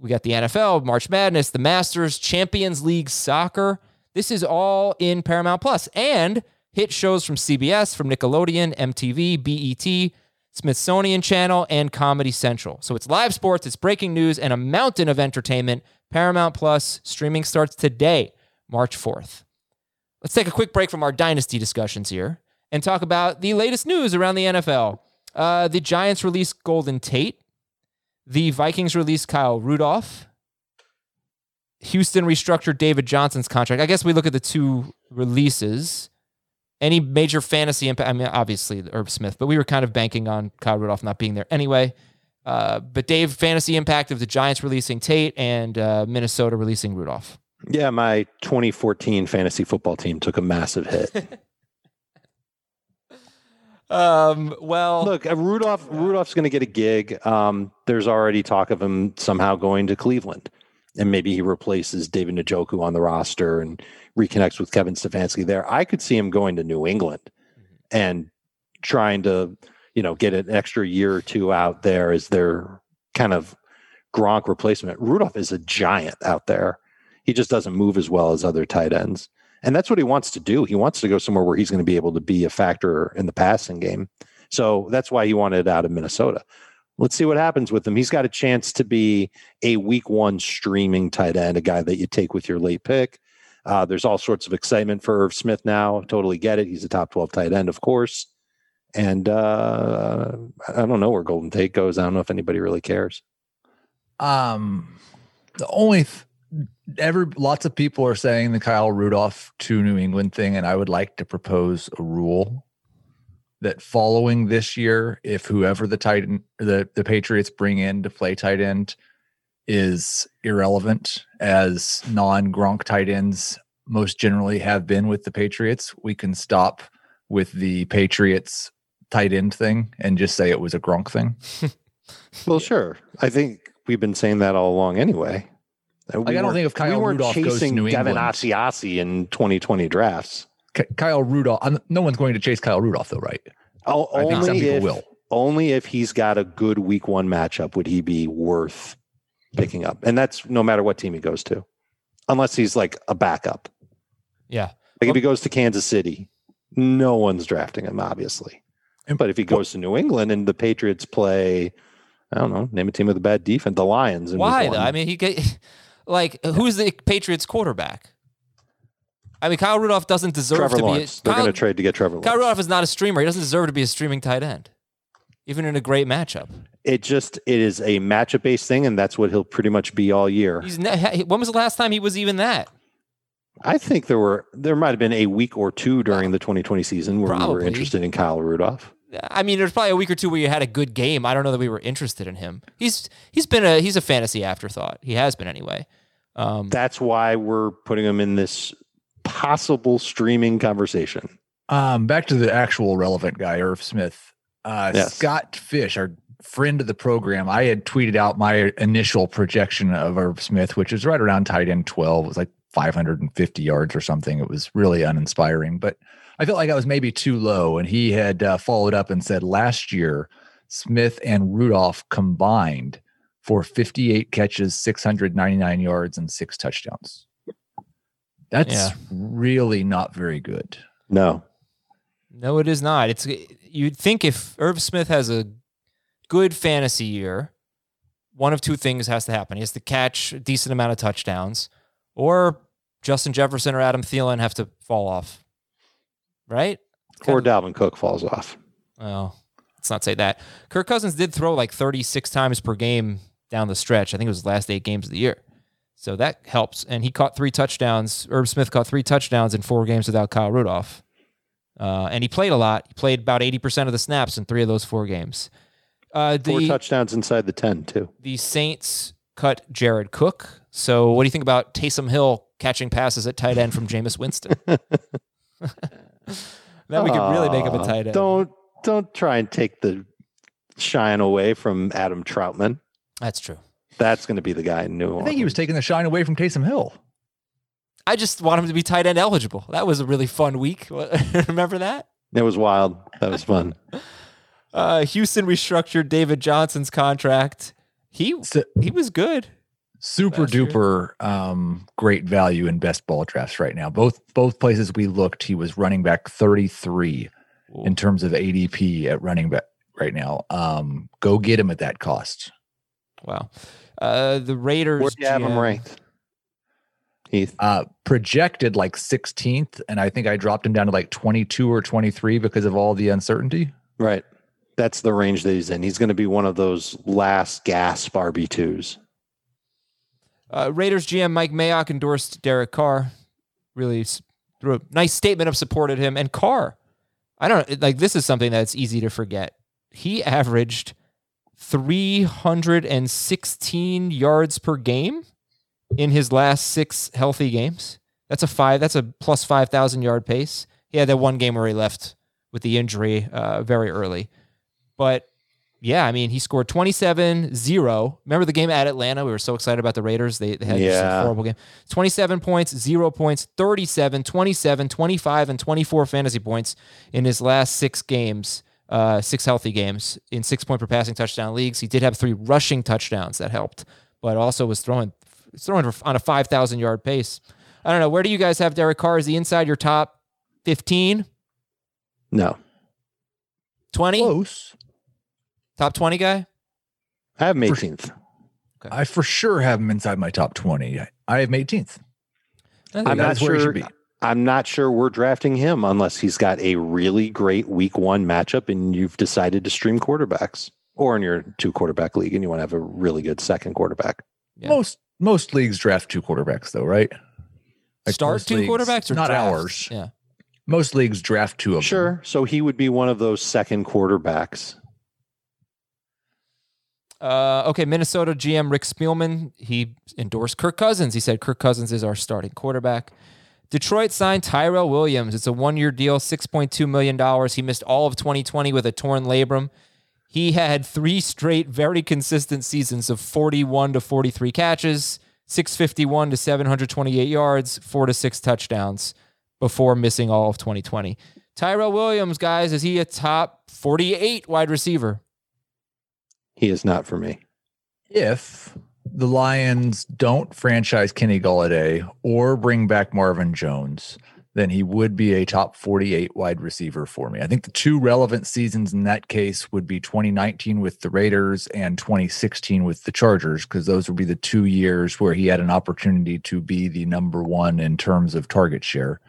[SPEAKER 4] We got the NFL, March Madness, the Masters, Champions League soccer. This is all in Paramount Plus. And hit shows from CBS, from Nickelodeon, MTV, BET, Smithsonian Channel, and Comedy Central. So it's live sports, it's breaking news, and a mountain of entertainment. Paramount Plus streaming starts today, March 4th. Let's take a quick break from our dynasty discussions here and talk about the latest news around the NFL. Uh, the Giants released Golden Tate. The Vikings released Kyle Rudolph. Houston restructured David Johnson's contract. I guess we look at the two releases any major fantasy impact? I mean, obviously Irv Smith, but we were kind of banking on Kyle Rudolph not being there anyway. Uh, but Dave, fantasy impact of the Giants releasing Tate and uh, Minnesota releasing Rudolph.
[SPEAKER 6] Yeah, my 2014 fantasy football team took a massive hit.
[SPEAKER 4] um, well,
[SPEAKER 6] look, uh, Rudolph. Rudolph's going to get a gig. Um, there's already talk of him somehow going to Cleveland, and maybe he replaces David Njoku on the roster and reconnects with Kevin Stefanski there. I could see him going to New England mm-hmm. and trying to, you know, get an extra year or two out there as their kind of Gronk replacement. Rudolph is a giant out there. He just doesn't move as well as other tight ends. And that's what he wants to do. He wants to go somewhere where he's going to be able to be a factor in the passing game. So that's why he wanted out of Minnesota. Let's see what happens with him. He's got a chance to be a week one streaming tight end, a guy that you take with your late pick. Uh, there's all sorts of excitement for Smith now. Totally get it. He's a top 12 tight end, of course. And uh, I don't know where Golden Tate goes. I don't know if anybody really cares.
[SPEAKER 5] Um, the only th- every lots of people are saying the Kyle Rudolph to New England thing, and I would like to propose a rule that following this year, if whoever the tight end, the the Patriots bring in to play tight end is irrelevant as non Gronk tight ends most generally have been with the Patriots. We can stop with the Patriots tight end thing and just say it was a Gronk thing.
[SPEAKER 6] well, sure. I think we've been saying that all along anyway.
[SPEAKER 5] We like, I don't think if Kyle we Rudolph goes to New
[SPEAKER 6] Devin
[SPEAKER 5] England,
[SPEAKER 6] Asiasi in 2020 drafts.
[SPEAKER 5] Kyle Rudolph. I'm- No one's going to chase Kyle Rudolph, though, right?
[SPEAKER 6] Oh,
[SPEAKER 5] I think some people
[SPEAKER 6] if,
[SPEAKER 5] will.
[SPEAKER 6] Only if he's got a good week one matchup would he be worth picking up, and that's no matter what team he goes to, unless he's like a backup.
[SPEAKER 4] Yeah.
[SPEAKER 6] Like if he goes to Kansas City, no one's drafting him, obviously. But if he goes to New England and the Patriots play, I don't know, name a team with a bad defense, the Lions.
[SPEAKER 4] Why though? I mean, he get like who's the Patriots quarterback? I mean, Kyle Rudolph doesn't deserve
[SPEAKER 6] Trevor
[SPEAKER 4] to
[SPEAKER 6] Lawrence.
[SPEAKER 4] be.
[SPEAKER 6] They're going to trade to get Trevor
[SPEAKER 4] Kyle Rudolph is not a streamer. He doesn't deserve to be a streaming tight end, even in a great matchup.
[SPEAKER 6] It just it is a matchup based thing, and that's what he'll pretty much be all year.
[SPEAKER 4] He's ne- when was the last time he was even that?
[SPEAKER 6] I think there were there might have been a week or two during the 2020 season where we were interested in Kyle Rudolph.
[SPEAKER 4] I mean, there's probably a week or two where you had a good game. I don't know that we were interested in him. He's he's been a he's a fantasy afterthought. He has been anyway. Um,
[SPEAKER 6] That's why we're putting him in this possible streaming conversation.
[SPEAKER 5] Um, back to the actual relevant guy, Irv Smith. Uh,
[SPEAKER 6] Yes.
[SPEAKER 5] Scott Fish, our friend of the program, I had tweeted out my initial projection of Irv Smith, which was right around tight end 12. It was like 550 yards or something. It was really uninspiring, but I felt like I was maybe too low. And he had uh, followed up and said last year, Smith and Rudolph combined for 58 catches, 699 yards, and six touchdowns. That's
[SPEAKER 4] Yeah.
[SPEAKER 5] really not very good.
[SPEAKER 6] No,
[SPEAKER 4] No, it is not. It's you'd think if Irv Smith has a good fantasy year, one of two things has to happen. He has to catch a decent amount of touchdowns, or Justin Jefferson or Adam Thielen have to fall off. Right?
[SPEAKER 6] or Dalvin Cook falls off.
[SPEAKER 4] Well, let's not say that. Kirk Cousins did throw like 36 times per game down the stretch. I think it was the last eight games of the year. So that helps. And he caught three touchdowns. Irv Smith caught three touchdowns in four games without Kyle Rudolph. Uh, and he played a lot. He played about 80% of the snaps in three of those four games. Uh,
[SPEAKER 6] Four touchdowns inside the 10, too.
[SPEAKER 4] the Saints cut Jared Cook. So what do you think about Taysom Hill catching passes at tight end from Jameis Winston? then we could really make him a
[SPEAKER 6] Aw,
[SPEAKER 4] tight end.
[SPEAKER 6] Don't don't try and take the shine away from Adam Trautman.
[SPEAKER 4] That's true.
[SPEAKER 6] That's going to be the guy in New Orleans.
[SPEAKER 5] I think he was taking the shine away from Taysom Hill.
[SPEAKER 4] I just want him to be tight end eligible. That was a really fun week. Remember that?
[SPEAKER 6] It was wild. That was fun.
[SPEAKER 4] Uh, Houston restructured David Johnson's contract. He
[SPEAKER 5] So-
[SPEAKER 4] he was good.
[SPEAKER 5] Super duper um, great value in best ball drafts right now. Both both places we looked, he was running back 33 in terms of ADP at running back right now. Um, go get him at that cost.
[SPEAKER 4] Wow. Uh, the Raiders.
[SPEAKER 6] Where do you have him ranked? Heath.
[SPEAKER 5] Uh, projected like 16th, and I think I dropped him down to like 22 or 23 because of all the uncertainty.
[SPEAKER 6] Right. That's the range that he's in. He's going to be one of those last gasp RB2s.
[SPEAKER 4] Uh, Raiders GM Mike Mayock endorsed Derek Carr. Really threw a nice statement of supported him. And Carr, I don't like this is something that's easy to forget. He averaged 316 yards per game in his last six healthy games. That's a five. That's a plus five thousand yard pace. He had that one game where he left with the injury uh, very early, but yeah, I mean, he scored 27 0. Remember the game at Atlanta? We were so excited about the Raiders. They, they had just a horrible game. 27 points, 0 points, 37, 27, 25, and 24 fantasy points in his last six games, uh, six healthy games in six point per passing touchdown leagues. He did have three rushing touchdowns that helped, but also was throwing, throwing on a 5,000 yard pace. I don't know. Where do you guys have Derek Carr? Is he inside your top 15,
[SPEAKER 6] No.
[SPEAKER 4] 20?
[SPEAKER 5] Close.
[SPEAKER 4] Top 20 guy?
[SPEAKER 6] I have him
[SPEAKER 5] For-
[SPEAKER 6] 18th.
[SPEAKER 5] I for sure have him inside my top 20. I- I have him 18th.
[SPEAKER 6] I'm
[SPEAKER 5] That
[SPEAKER 6] not
[SPEAKER 5] is where he
[SPEAKER 6] sure.
[SPEAKER 5] should be.
[SPEAKER 6] I'm not sure we're drafting him unless he's got a really great week one matchup and you've decided to stream quarterbacks or in your two quarterback league and you want to have a really good second quarterback.
[SPEAKER 4] Yeah.
[SPEAKER 5] Most most leagues draft two quarterbacks though, right? Like
[SPEAKER 4] Start two
[SPEAKER 5] leagues-
[SPEAKER 4] quarterbacks or
[SPEAKER 5] not
[SPEAKER 4] drafts?
[SPEAKER 5] ours.
[SPEAKER 4] Yeah.
[SPEAKER 5] Most leagues draft two of them.
[SPEAKER 6] Sure. So he would be one of those second quarterbacks.
[SPEAKER 4] Uh, okay, Minnesota GM Rick Spielman, he endorsed Kirk Cousins. He said Kirk Cousins is our starting quarterback. Detroit signed Tyrell Williams. It's a one-year deal, $6.2 million. He missed all of 2020 with a torn labrum. He had three straight very consistent seasons of 41 to 43 catches, 651 to 728 yards, four to six touchdowns. before missing all of 2020. Tyrell Williams, guys, is he a top 48 wide receiver?
[SPEAKER 6] He is not for me.
[SPEAKER 5] If the Lions don't franchise Kenny Golladay or bring back Marvin Jones, then he would be a top 48 wide receiver for me. I think the two relevant seasons in that case would be 2019 with the Raiders and 2016 with the Chargers, because those would be the two years where he had an opportunity to be the number one in terms of target share.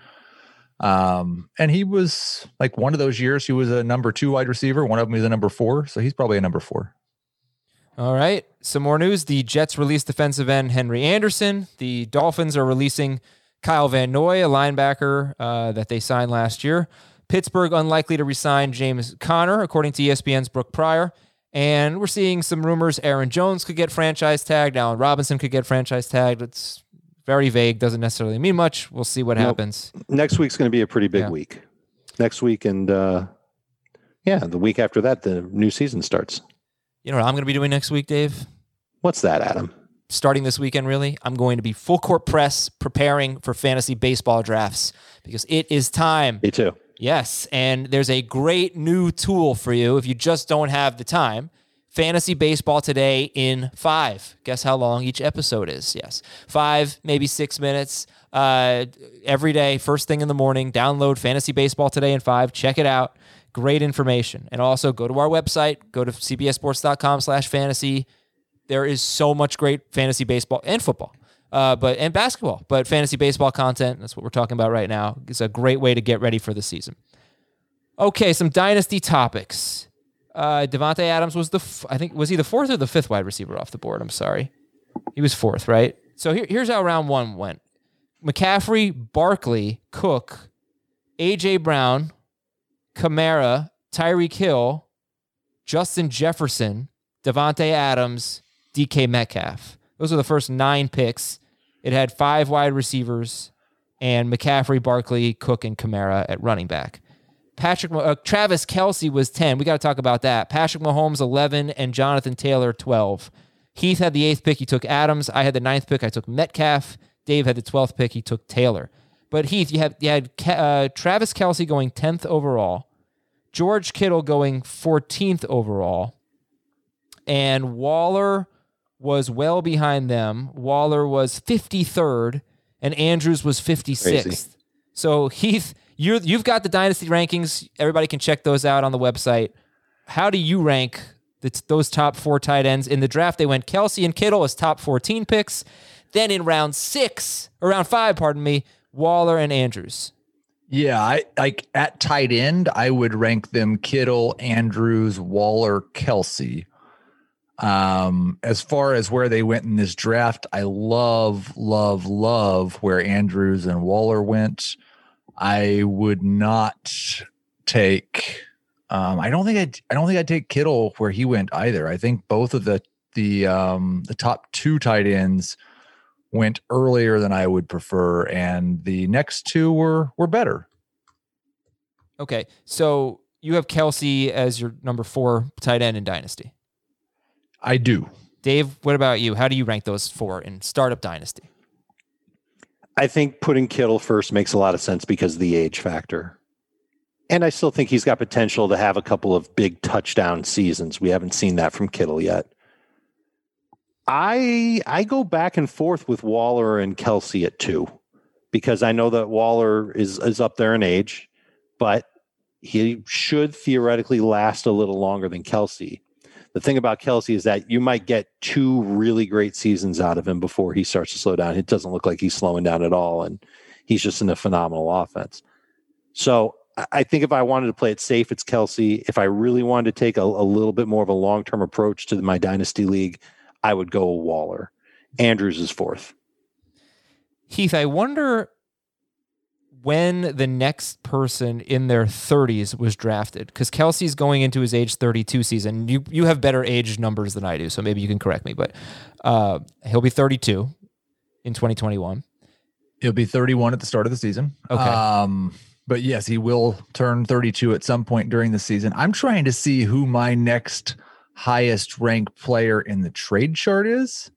[SPEAKER 5] Um, and he was like one of those years, he was a number two wide receiver. One of them was a number four. So he's probably a number four.
[SPEAKER 4] All right. Some more news. The Jets released defensive end Henry Anderson. The Dolphins are releasing Kyle Van Noy, a linebacker uh, that they signed last year. Pittsburgh unlikely to resign James Conner, according to ESPN's Brooke Pryor. And we're seeing some rumors Aaron Jones could get franchise tagged. Allen Robinson could get franchise tagged. It's very vague, doesn't necessarily mean much. We'll see what nope. happens.
[SPEAKER 6] Next week's going to be a pretty big yeah. week. Next week and uh, yeah, the week after that, the new season starts.
[SPEAKER 4] You know what I'm going to be doing next week, Dave?
[SPEAKER 6] What's that, Adam?
[SPEAKER 4] Starting this weekend, really, I'm going to be full court press preparing for fantasy baseball drafts because it is time.
[SPEAKER 6] Me too.
[SPEAKER 4] Yes. And there's a great new tool for you if you just don't have the time. Fantasy baseball today in five. Guess how long each episode is? Yes. Five, maybe six minutes uh, every day, first thing in the morning. Download Fantasy Baseball today in five. Check it out. Great information. And also go to our website, go to cbssports.com slash fantasy there is so much great fantasy baseball and football, uh, but and basketball, but fantasy baseball content. That's what we're talking about right now. It's a great way to get ready for the season. Okay, some dynasty topics. Uh, Davante Adams was the f- I think was he the fourth or the fifth wide receiver off the board? I'm sorry, he was fourth, right? So here, here's how round one went: McCaffrey, Barkley, Cook, AJ Brown, Kamara, Tyreek Hill, Justin Jefferson, Davante Adams, DK Metcalf. Those are the first nine picks. It had five wide receivers and McCaffrey, Barkley, Cook, and Kamara at running back. Patrick uh, Travis Kelce was 10. We got to talk about that. Patrick Mahomes 11 and Jonathan Taylor 12. Heath had the eighth pick. He took Adams. I had the ninth pick. I took Metcalf. Dave had the 12th pick. He took Taylor. But Heath, you had, you had uh, Travis Kelce going 10th overall, George Kittle going 14th overall, and Waller was well behind them. Waller was 53rd, and Andrews was 56th. Crazy. So Heath, you you've got the dynasty rankings. Everybody can check those out on the website. How do you rank the, those top four tight ends in the draft? They went Kelce and Kittle as top 14 picks. Then in round six, or round five, pardon me, Waller and Andrews.
[SPEAKER 5] Yeah, I like at tight end, I would rank them Kittle, Andrews, Waller, Kelce. Um, as far as where they went in this draft, I love, love, love where Andrews and Waller went. I would not take. Um, I don't think I. I don't think I'd take Kittle where he went either. I think both of the the um, the top two tight ends went earlier than I would prefer, and the next two were were better.
[SPEAKER 4] Okay, so you have Kelce as your number four tight end in Dynasty.
[SPEAKER 5] I do.
[SPEAKER 4] Dave, what about you? How do you rank those four in Startup Dynasty?
[SPEAKER 6] I think putting Kittle first makes a lot of sense because of the age factor. And I still think he's got potential to have a couple of big touchdown seasons. We haven't seen that from Kittle yet. I I go back and forth with Waller and Kelce at two because I know that Waller is is up there in age, but he should theoretically last a little longer than Kelce the thing about Kelce is that you might get two really great seasons out of him before he starts to slow down. It doesn't look like he's slowing down at all, and he's just in a phenomenal offense. So I think if I wanted to play it safe, it's Kelce. If I really wanted to take a, a little bit more of a long term approach to my dynasty league, I would go Waller. Andrews is fourth.
[SPEAKER 4] Heath, I wonder when the next person in their 30s was drafted because Kelce's going into his age 32 season. You you have better age numbers than I do, so maybe you can correct me. But uh, he'll be 32 in 2021.
[SPEAKER 5] He'll be 31 at the start of the season.
[SPEAKER 4] Okay.
[SPEAKER 5] Um, but yes, he will turn 32 at some point during the season. I'm trying to see who my next highest ranked player in the trade chart is.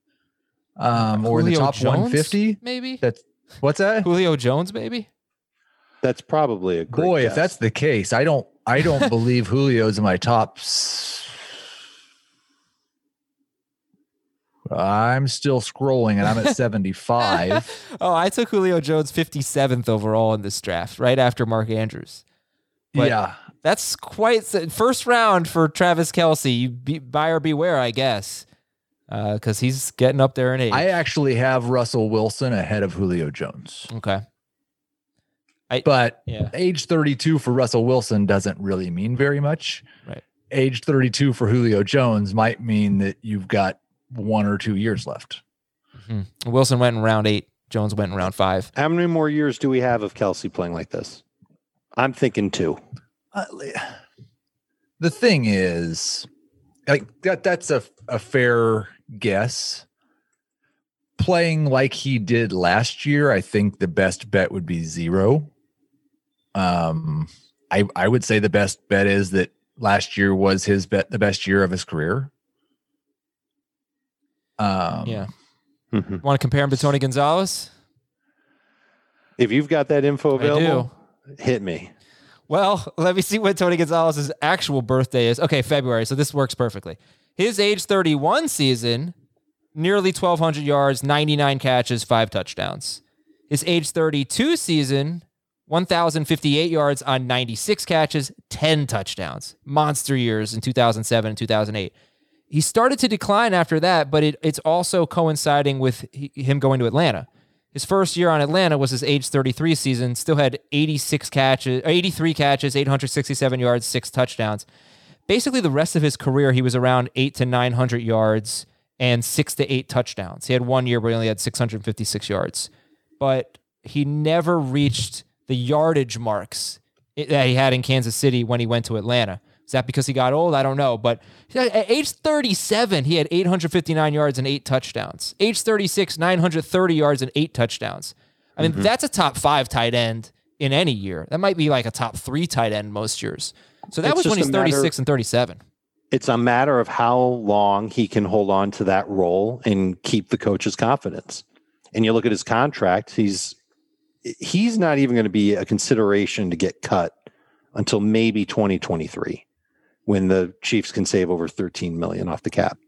[SPEAKER 5] Um, or the top Jones, 150.
[SPEAKER 4] Maybe.
[SPEAKER 5] That's what's that?
[SPEAKER 4] Julio Jones, maybe.
[SPEAKER 6] That's probably a great
[SPEAKER 5] Boy,
[SPEAKER 6] guess.
[SPEAKER 5] if that's the case, I don't I don't believe Julio's in my tops. I'm still scrolling and I'm at 75.
[SPEAKER 4] oh, I took Julio Jones 57th overall in this draft, right after Mark Andrews. But
[SPEAKER 5] yeah.
[SPEAKER 4] That's quite first round for Travis Kelce. You be, buyer beware, I guess, because uh, he's getting up there in age.
[SPEAKER 5] I actually have Russell Wilson ahead of Julio Jones.
[SPEAKER 4] Okay.
[SPEAKER 5] I, but
[SPEAKER 4] yeah.
[SPEAKER 5] age 32 for Russell Wilson doesn't really mean very much.
[SPEAKER 4] Right.
[SPEAKER 5] Age 32 for Julio Jones might mean that you've got one or two years left.
[SPEAKER 4] Mm-hmm. Wilson went in round eight. Jones went in round five.
[SPEAKER 6] How many more years do we have of Kelce playing like this? I'm thinking two.
[SPEAKER 5] Uh, the thing is, like that that's a, a fair guess. Playing like he did last year, I think the best bet would be zero. Um, I I would say the best bet is that last year was his bet the best year of his career. Um,
[SPEAKER 4] yeah. Want to compare him to Tony Gonzalez?
[SPEAKER 6] If you've got that info available, hit me.
[SPEAKER 4] Well, let me see what Tony Gonzalez's actual birthday is. Okay, February. So this works perfectly. His age 31 season, nearly 1,200 yards, 99 catches, five touchdowns. His age 32 season, 1,058 yards on 96 catches, 10 touchdowns. Monster years in 2007 and 2008. He started to decline after that, but it, it's also coinciding with him going to Atlanta. His first year on Atlanta was his age 33 season, still had 86 catches, 83 catches, 867 yards, six touchdowns. Basically, the rest of his career, he was around eight to 900 yards and six to eight touchdowns. He had one year where he only had 656 yards, but he never reached the yardage marks that he had in Kansas City when he went to Atlanta. Is that because he got old? I don't know. But at age 37, he had 859 yards and eight touchdowns. Age 36, 930 yards and eight touchdowns. I mean, mm-hmm. that's a top five tight end in any year. That might be like a top three tight end most years. So that it's was when he's 36 matter, and 37.
[SPEAKER 6] It's a matter of how long he can hold on to that role and keep the coach's confidence. And you look at his contract, he's he's not even going to be a consideration to get cut until maybe 2023 when the Chiefs can save over 13 million off the cap.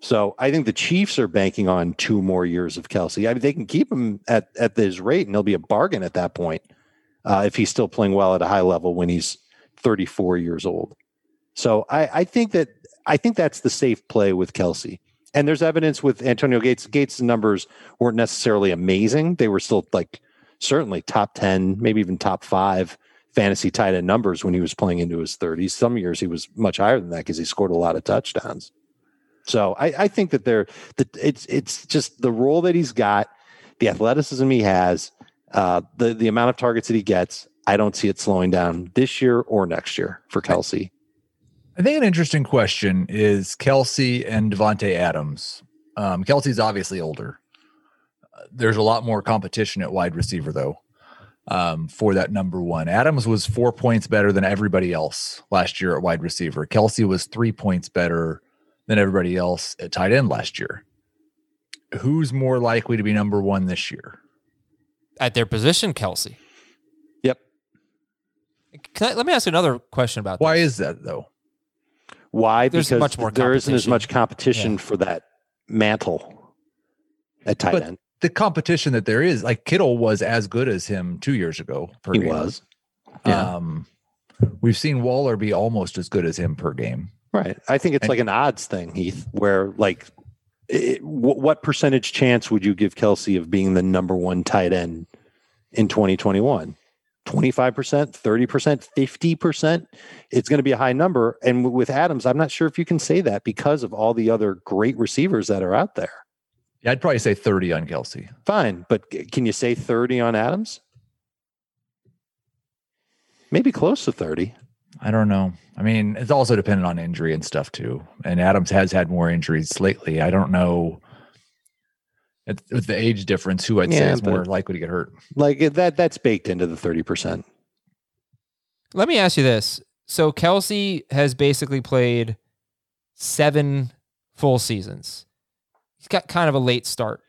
[SPEAKER 6] So I think the Chiefs are banking on two more years of Kelce. I mean, they can keep him at at this rate, and he'll be a bargain at that point uh, if he's still playing well at a high level when he's 34 years old. So I, I think that I think that's the safe play with Kelce. And there's evidence with Antonio Gates. Gates' numbers weren't necessarily amazing; they were still like certainly top 10, maybe even top five fantasy tight end numbers when he was playing into his 30s. Some years he was much higher than that because he scored a lot of touchdowns. So I, I think that they're that it's it's just the role that he's got, the athleticism he has, uh, the the amount of targets that he gets. I don't see it slowing down this year or next year for Kelce.
[SPEAKER 5] I think an interesting question is Kelce and Davante Adams. Um, Kelce's obviously older. There's a lot more competition at wide receiver, though um, for that number one. Adams was four points better than everybody else last year at wide receiver. Kelce was three points better than everybody else at tight end last year. Who's more likely to be number one this year?
[SPEAKER 4] At their position, Kelce.
[SPEAKER 6] Yep.
[SPEAKER 4] I, let me ask you another question about
[SPEAKER 5] why
[SPEAKER 4] this.
[SPEAKER 5] is that though?
[SPEAKER 6] Why? There's because much more there isn't as much competition yeah. for that mantle at tight
[SPEAKER 5] but,
[SPEAKER 6] end
[SPEAKER 5] the competition that there is, like Kittle was as good as him two years ago.
[SPEAKER 6] he game. was.
[SPEAKER 5] Yeah. Um, we've seen Waller be almost as good as him per game.
[SPEAKER 6] Right. I think it's and, like an odds thing, Heath, where like, it, w- what percentage chance would you give Kelce of being the number one tight end in 2021? 25%, 30%, 50%. It's going to be a high number. And with Adams, I'm not sure if you can say that because of all the other great receivers that are out there.
[SPEAKER 5] Yeah, I'd probably say 30 on Kelce.
[SPEAKER 6] Fine, but can you say 30 on Adams? Maybe close to 30.
[SPEAKER 5] I don't know. I mean, it's also dependent on injury and stuff too. And Adams has had more injuries lately. I don't know with the age difference who I'd yeah, say is more likely to get hurt.
[SPEAKER 6] Like that that's baked into the 30%.
[SPEAKER 4] Let me ask you this. So Kelce has basically played seven full seasons he's got kind of a late start,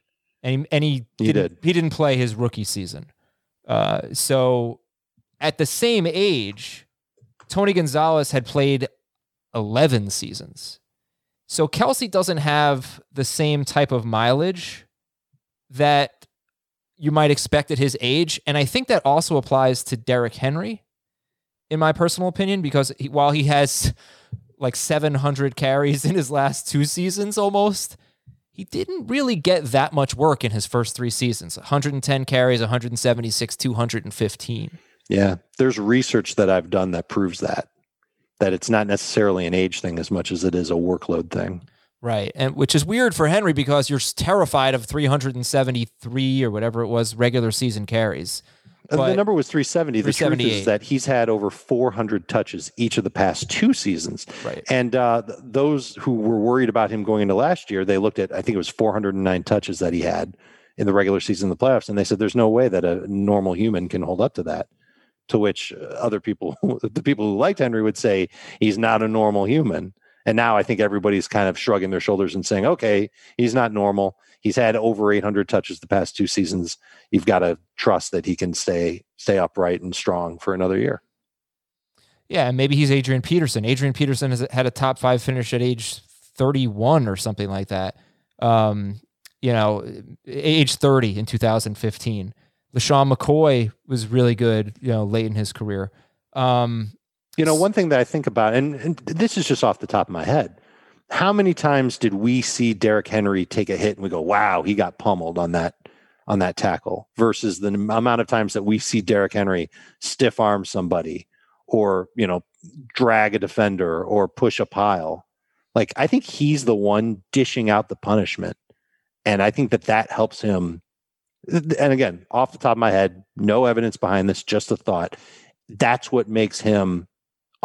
[SPEAKER 4] and he, and he,
[SPEAKER 6] he
[SPEAKER 4] didn't
[SPEAKER 6] did.
[SPEAKER 4] he didn't play his rookie season. Uh, so at the same age, Tony Gonzalez had played 11 seasons. So Kelce doesn't have the same type of mileage that you might expect at his age. And I think that also applies to Derrick Henry, in my personal opinion, because he, while he has like 700 carries in his last two seasons almost, he didn't really get that much work in his first three seasons 110 carries, 176, 215.
[SPEAKER 6] Yeah, there's research that I've done that proves that that it's not necessarily an age thing as much as it is a workload thing.
[SPEAKER 4] Right. And which is weird for Henry because you're terrified of 373 or whatever it was regular season carries. But-
[SPEAKER 6] the number was 370. The truth is that he's had over 400 touches each of the past two seasons.
[SPEAKER 4] Right.
[SPEAKER 6] And uh, th- those who were worried about him going into last year, they looked at, I think it was 409 touches that he had in the regular season, of the playoffs, and they said there's no way that a normal human can hold up to that. To which other people, the people who liked Henry, would say he's not a normal human. And now I think everybody's kind of shrugging their shoulders and saying, okay, he's not normal. He's had over 800 touches the past two seasons. You've got to trust that he can stay stay upright and strong for another year.
[SPEAKER 4] Yeah, and maybe he's Adrian Peterson. Adrian Peterson has had a top five finish at age 31 or something like that. Um, you know, age 30 in 2015. LeSean McCoy was really good, you know, late in his career. Um,
[SPEAKER 6] You know, one thing that I think about, and, and this is just off the top of my head, how many times did we see Derrick Henry take a hit and we go, "Wow, he got pummeled on that on that tackle," versus the amount of times that we see Derrick Henry stiff arm somebody, or you know, drag a defender or push a pile. Like I think he's the one dishing out the punishment, and I think that that helps him. And again, off the top of my head, no evidence behind this, just a thought. That's what makes him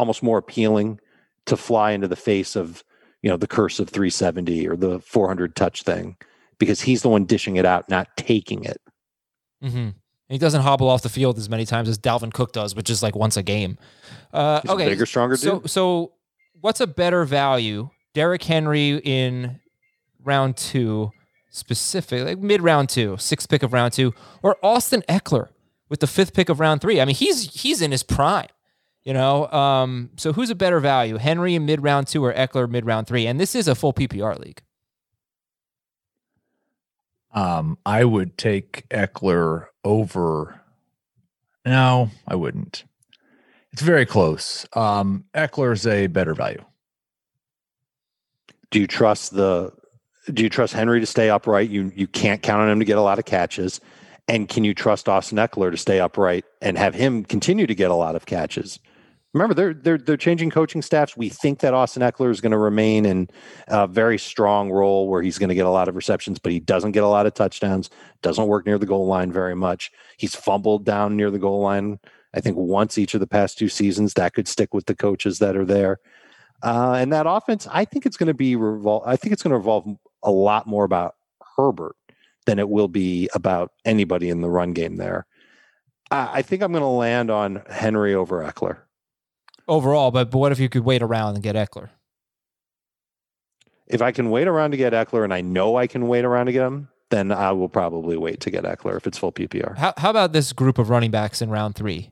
[SPEAKER 6] almost more appealing to fly into the face of you know the curse of 370 or the 400 touch thing because he's the one dishing it out not taking it
[SPEAKER 4] mhm. He doesn't hobble off the field as many times as Dalvin Cook does, which is like once a game. Uh, okay,
[SPEAKER 6] bigger stronger
[SPEAKER 4] so
[SPEAKER 6] dude
[SPEAKER 4] so what's a better value? Derrick Henry in round two, specific like mid round two, sixth pick of round two, or Austin Ekeler with the fifth pick of round three. I mean, he's he's in his prime. You know, um, so who's a better value, Henry in mid round two or Ekeler mid round three? And this is a full PPR league.
[SPEAKER 5] Um, I would take Ekeler over. No, I wouldn't. It's very close. Um, Ekeler's a better value.
[SPEAKER 6] do you trust the do you trust henry to stay upright you you can't count on him to get a lot of catches and can you trust austin ekeler to stay upright and have him continue to get a lot of catches remember they're they're they're changing coaching staffs we think that austin ekeler is going to remain in a very strong role where he's going to get a lot of receptions but he doesn't get a lot of touchdowns doesn't work near the goal line very much he's fumbled down near the goal line i think once each of the past two seasons that could stick with the coaches that are there uh, and that offense, I think it's going to be revol- I think it's going to revolve a lot more about Herbert than it will be about anybody in the run game there. I, I think I'm going to land on Henry over Ekeler.
[SPEAKER 4] Overall, but, but what if you could wait around and get Ekeler?
[SPEAKER 6] If I can wait around to get Ekeler, and I know I can wait around to get him, then I will probably wait to get Ekeler if it's full PPR.
[SPEAKER 4] How, how about this group of running backs in round three?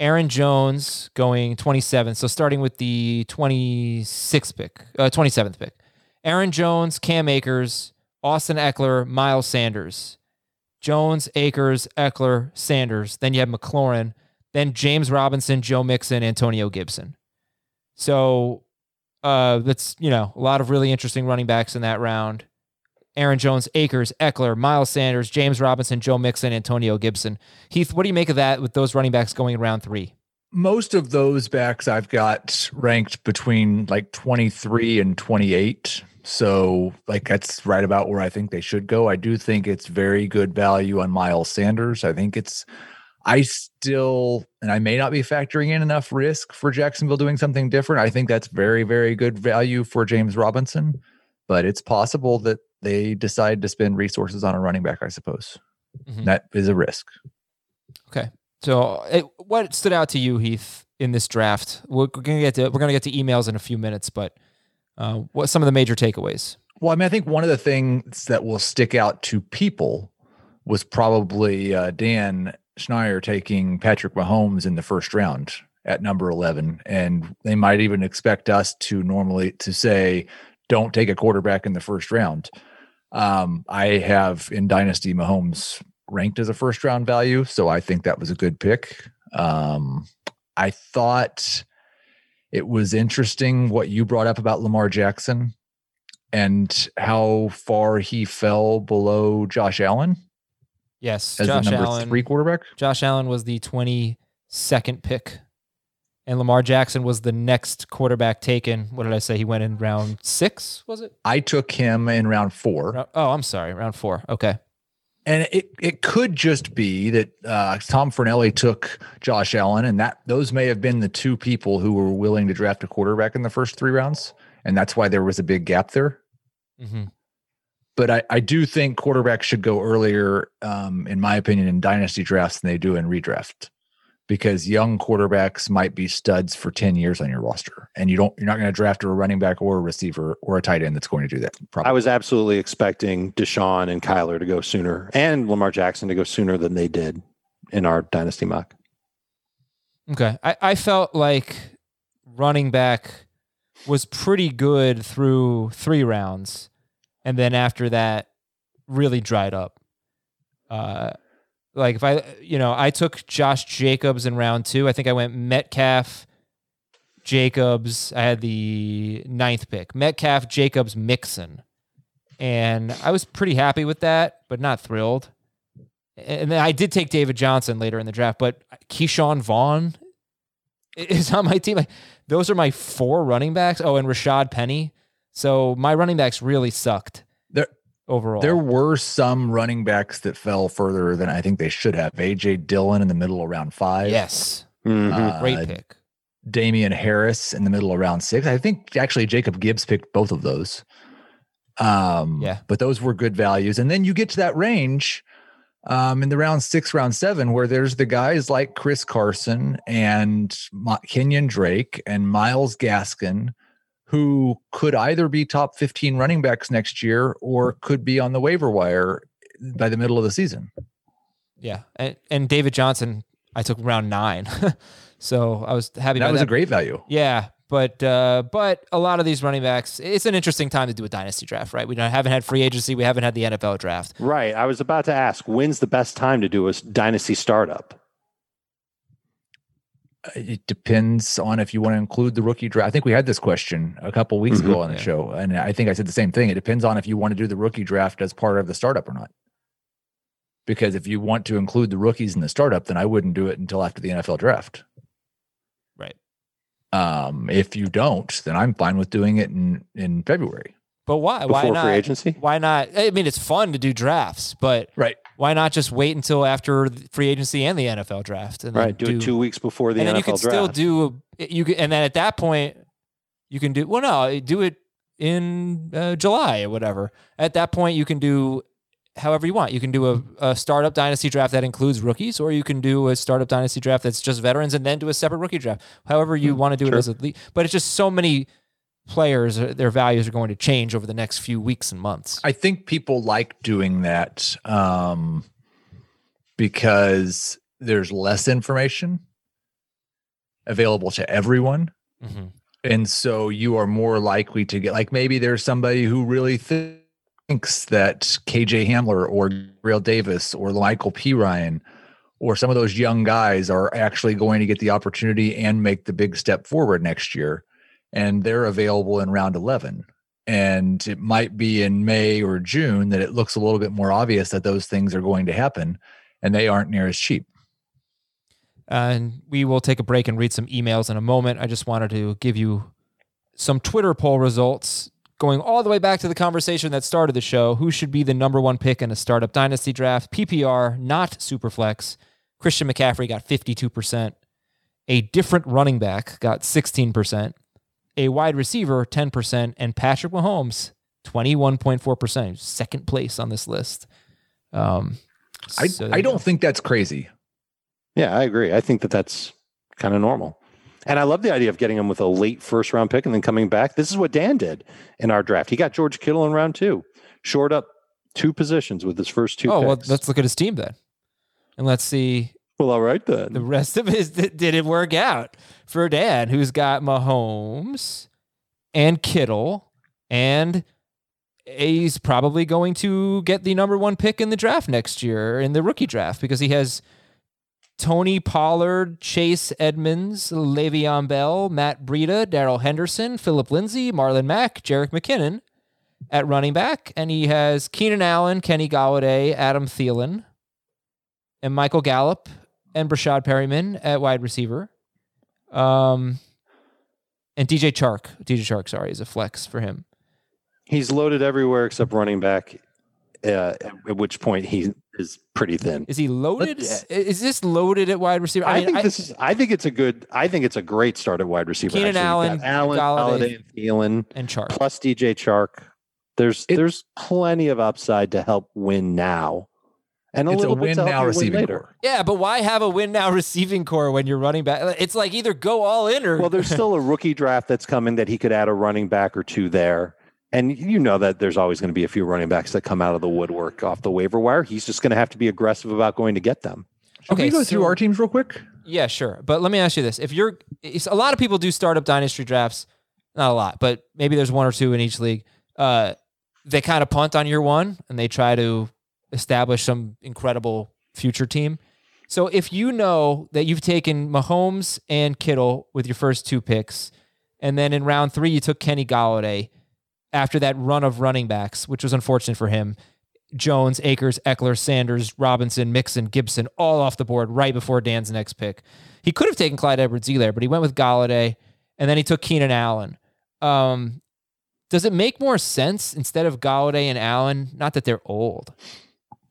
[SPEAKER 4] Aaron Jones going 27. So starting with the 26th pick, uh, 27th pick. Aaron Jones, Cam Akers, Austin Ekeler, Miles Sanders. Jones, Akers, Ekeler, Sanders. Then you have McLaurin. Then James Robinson, Joe Mixon, Antonio Gibson. So uh, that's, you know, a lot of really interesting running backs in that round. Aaron Jones, Akers, Ekeler, Miles Sanders, James Robinson, Joe Mixon, Antonio Gibson. Heath, what do you make of that with those running backs going in round three?
[SPEAKER 5] Most of those backs I've got ranked between like 23 and 28. So, like, that's right about where I think they should go. I do think it's very good value on Miles Sanders. I think it's, I still, and I may not be factoring in enough risk for Jacksonville doing something different. I think that's very, very good value for James Robinson, but it's possible that they decide to spend resources on a running back, I suppose.
[SPEAKER 4] Mhm.
[SPEAKER 5] That is a risk.
[SPEAKER 4] Okay. So, it, what stood out to you, Heath, in this draft? We're, we're gonna get to we're gonna get to emails in a few minutes, but uh, what some of the major takeaways?
[SPEAKER 5] Well, I mean, I think one of the things that will stick out to people was probably uh, Dan Schneier taking Patrick Mahomes in the first round at number 11 and they might even expect us to normally to say don't take a quarterback in the first round. Um, I have in Dynasty Mahomes ranked as a first round value, so I think that was a good pick. Um, I thought it was interesting what you brought up about Lamar Jackson and how far he fell below Josh Allen
[SPEAKER 4] Yes,
[SPEAKER 5] as
[SPEAKER 4] Josh
[SPEAKER 5] the number
[SPEAKER 4] Allen.
[SPEAKER 5] three quarterback.
[SPEAKER 4] Josh Allen was the 22nd pick, and Lamar Jackson was the next quarterback taken. What did I say? He went in round six, was it?
[SPEAKER 5] I took him in round four.
[SPEAKER 4] Oh, I'm sorry, round four. Okay.
[SPEAKER 5] And it, it could just be that uh, Tom Fornelli took Josh Allen, and that those may have been the two people who were willing to draft a quarterback in the first three rounds, and that's why there was a big gap there.
[SPEAKER 4] hmm
[SPEAKER 5] But I, I do think quarterbacks should go earlier, um, in my opinion, in dynasty drafts than they do in redraft, because young quarterbacks might be studs for ten years on your roster, and you don't you're not going to draft a running back or a receiver or a tight end that's going to do that. Probably.
[SPEAKER 6] I was absolutely expecting Deshaun and Kyler to go sooner and Lamar Jackson to go sooner than they did in our dynasty mock.
[SPEAKER 4] Okay. I, I felt like running back was pretty good through three rounds. And then after that, really dried up. Uh, like if I, you know, I took Josh Jacobs in round two. I think I went Metcalf, Jacobs. I had the ninth pick. Metcalf, Jacobs, Mixon. And I was pretty happy with that, but not thrilled. And then I did take David Johnson later in the draft, but Ke'Shawn Vaughn is on my team. Those are my four running backs. Oh, and Rashad Penny. So my running backs really sucked
[SPEAKER 5] There-
[SPEAKER 4] overall.
[SPEAKER 5] There were some running backs that fell further than I think they should have. AJ Dillon in the middle of round five.
[SPEAKER 4] yes,
[SPEAKER 6] Mhm.
[SPEAKER 5] Uh,
[SPEAKER 4] great pick.
[SPEAKER 5] Damien Harris in the middle of round six. I think actually Jacob Gibbs picked both of those. Um,
[SPEAKER 4] Yeah.
[SPEAKER 5] but those were good values. And then you get to that range um, in the round six, round seven, where there's the guys like Chris Carson and Ma- Kenyon Drake and Myles Gaskin, who could either be top 15 running backs next year or could be on the waiver wire by the middle of the season.
[SPEAKER 4] Yeah, and, and David Johnson, I took round nine, so I was happy.
[SPEAKER 5] That was
[SPEAKER 4] that.
[SPEAKER 5] a great value.
[SPEAKER 4] Yeah, but uh, but a lot of these running backs, it's an interesting time to do a dynasty draft, right? We haven't had free agency, we haven't had the NFL draft.
[SPEAKER 6] Right. I was about to ask, when's the best time to do a dynasty startup?
[SPEAKER 5] It depends on if you want to include the rookie draft. I think we had this question a couple weeks ago on the
[SPEAKER 4] Yeah.
[SPEAKER 5] show, and I think I said the same thing. It depends on if you want to do the rookie draft as part of the startup or not. Because if you want to include the rookies in the startup, then I wouldn't do it until after the NFL draft.
[SPEAKER 4] Right.
[SPEAKER 5] Um, if you don't, then I'm fine with doing it in in February.
[SPEAKER 4] But why? why not?
[SPEAKER 6] free agency?
[SPEAKER 4] Why not? I mean, it's fun to do drafts, but
[SPEAKER 5] Right.
[SPEAKER 4] Why not just wait until after the free agency and the NFL draft? And then
[SPEAKER 6] Right. Do, it two weeks before the
[SPEAKER 4] and then you can
[SPEAKER 6] draft.
[SPEAKER 4] still do you can, and then at that point you can do well no do it in uh, july or whatever at that point you can do however you want you can do a, a startup dynasty draft that includes rookies or you can do a startup dynasty draft that's just veterans and then do a separate rookie draft however you want to do it as a league but it's just so many players uh, their values are going to change over the next few weeks and months
[SPEAKER 5] I think people like doing that um, because there's less information available to everyone.
[SPEAKER 4] Mhm.
[SPEAKER 5] And so you are more likely to get, like, maybe there's somebody who really thi- thinks that KJ Hamler or Real Davis or Michael Perine or some of those young guys are actually going to get the opportunity and make the big step forward next year. And they're available in round 11 and it might be in May or June that it looks a little bit more obvious that those things are going to happen and they aren't near as cheap.
[SPEAKER 4] and we will take a break and read some emails in a moment. I just wanted to give you some Twitter poll results going all the way back to the conversation that started the show. Who should be the number one pick in a startup dynasty draft? PPR, not Superflex. Christian McCaffrey got 52%. A different running back got 16%. A wide receiver, 10%. And Patrick Mahomes, 21.4%. Second place on this list. Um,
[SPEAKER 5] I,
[SPEAKER 4] so there
[SPEAKER 5] I don't
[SPEAKER 4] go.
[SPEAKER 5] think that's crazy.
[SPEAKER 6] Yeah, I agree. I think that that's kind of normal. And I love the idea of getting him with a late first round pick and then coming back. This is what Dan did in our draft. He got George Kittle in round two, shored up two positions with his first two
[SPEAKER 4] oh, well,
[SPEAKER 6] picks.
[SPEAKER 4] let's look at his team then. And let's see
[SPEAKER 6] Well, all right then.
[SPEAKER 4] The rest of his didn't work out for Dan, who's got Mahomes and Kittle, and he's probably going to get the number one pick in the draft next year in the rookie draft because he has Tony Pollard, Chase Edmonds, Le'Veon Bell, Matt Breida, Darrell Henderson, Phillip Lindsay, Marlon Mack, Jerick McKinnon at running back, and he has Keenan Allen, Kenny Golladay, Adam Thielen, and Michael Gallup and Breshad Perriman at wide receiver. Um, and DJ Chark, DJ Chark, sorry, is a flex for him.
[SPEAKER 6] He's loaded everywhere except running back. Uh, at which point he is pretty thin.
[SPEAKER 4] Is he loaded? Let's, is this loaded at wide receiver?
[SPEAKER 6] I, I mean, think I, this is. I think it's a good. I think it's a great start at wide receiver.
[SPEAKER 4] Keenan Allen,
[SPEAKER 6] Allen, Golladay, and Thielen,
[SPEAKER 4] and Chark
[SPEAKER 6] plus DJ Chark. There's it, there's plenty of upside to help win now. And a
[SPEAKER 5] it's
[SPEAKER 6] little
[SPEAKER 5] a win now receiving
[SPEAKER 6] later.
[SPEAKER 5] core.
[SPEAKER 4] Yeah, but why have a win now receiving core when you're running back? It's like either go all in or.
[SPEAKER 6] Well, there's still a rookie draft that's coming that he could add a running back or two there. And you know that there's always going to be a few running backs that come out of the woodwork off the waiver wire. He's just going to have to be aggressive about going to get them.
[SPEAKER 5] Should okay, we go so, through our teams real quick?
[SPEAKER 4] Yeah, sure. But let me ask you this: If you're, a lot of people do startup dynasty drafts, not a lot, but maybe there's one or two in each league. Uh, they kind of punt on year one and they try to establish some incredible future team. So if you know that you've taken Mahomes and Kittle with your first two picks, and then in round three you took Kenny Golladay after that run of running backs, which was unfortunate for him. Jones, Akers, Ekeler, Sanders, Robinson, Mixon, Gibson, all off the board right before Dan's next pick. He could have taken Clyde Edwards-Helaire, but he went with Golladay, and then he took Keenan Allen. Um, does it make more sense instead of Golladay and Allen? Not that they're old,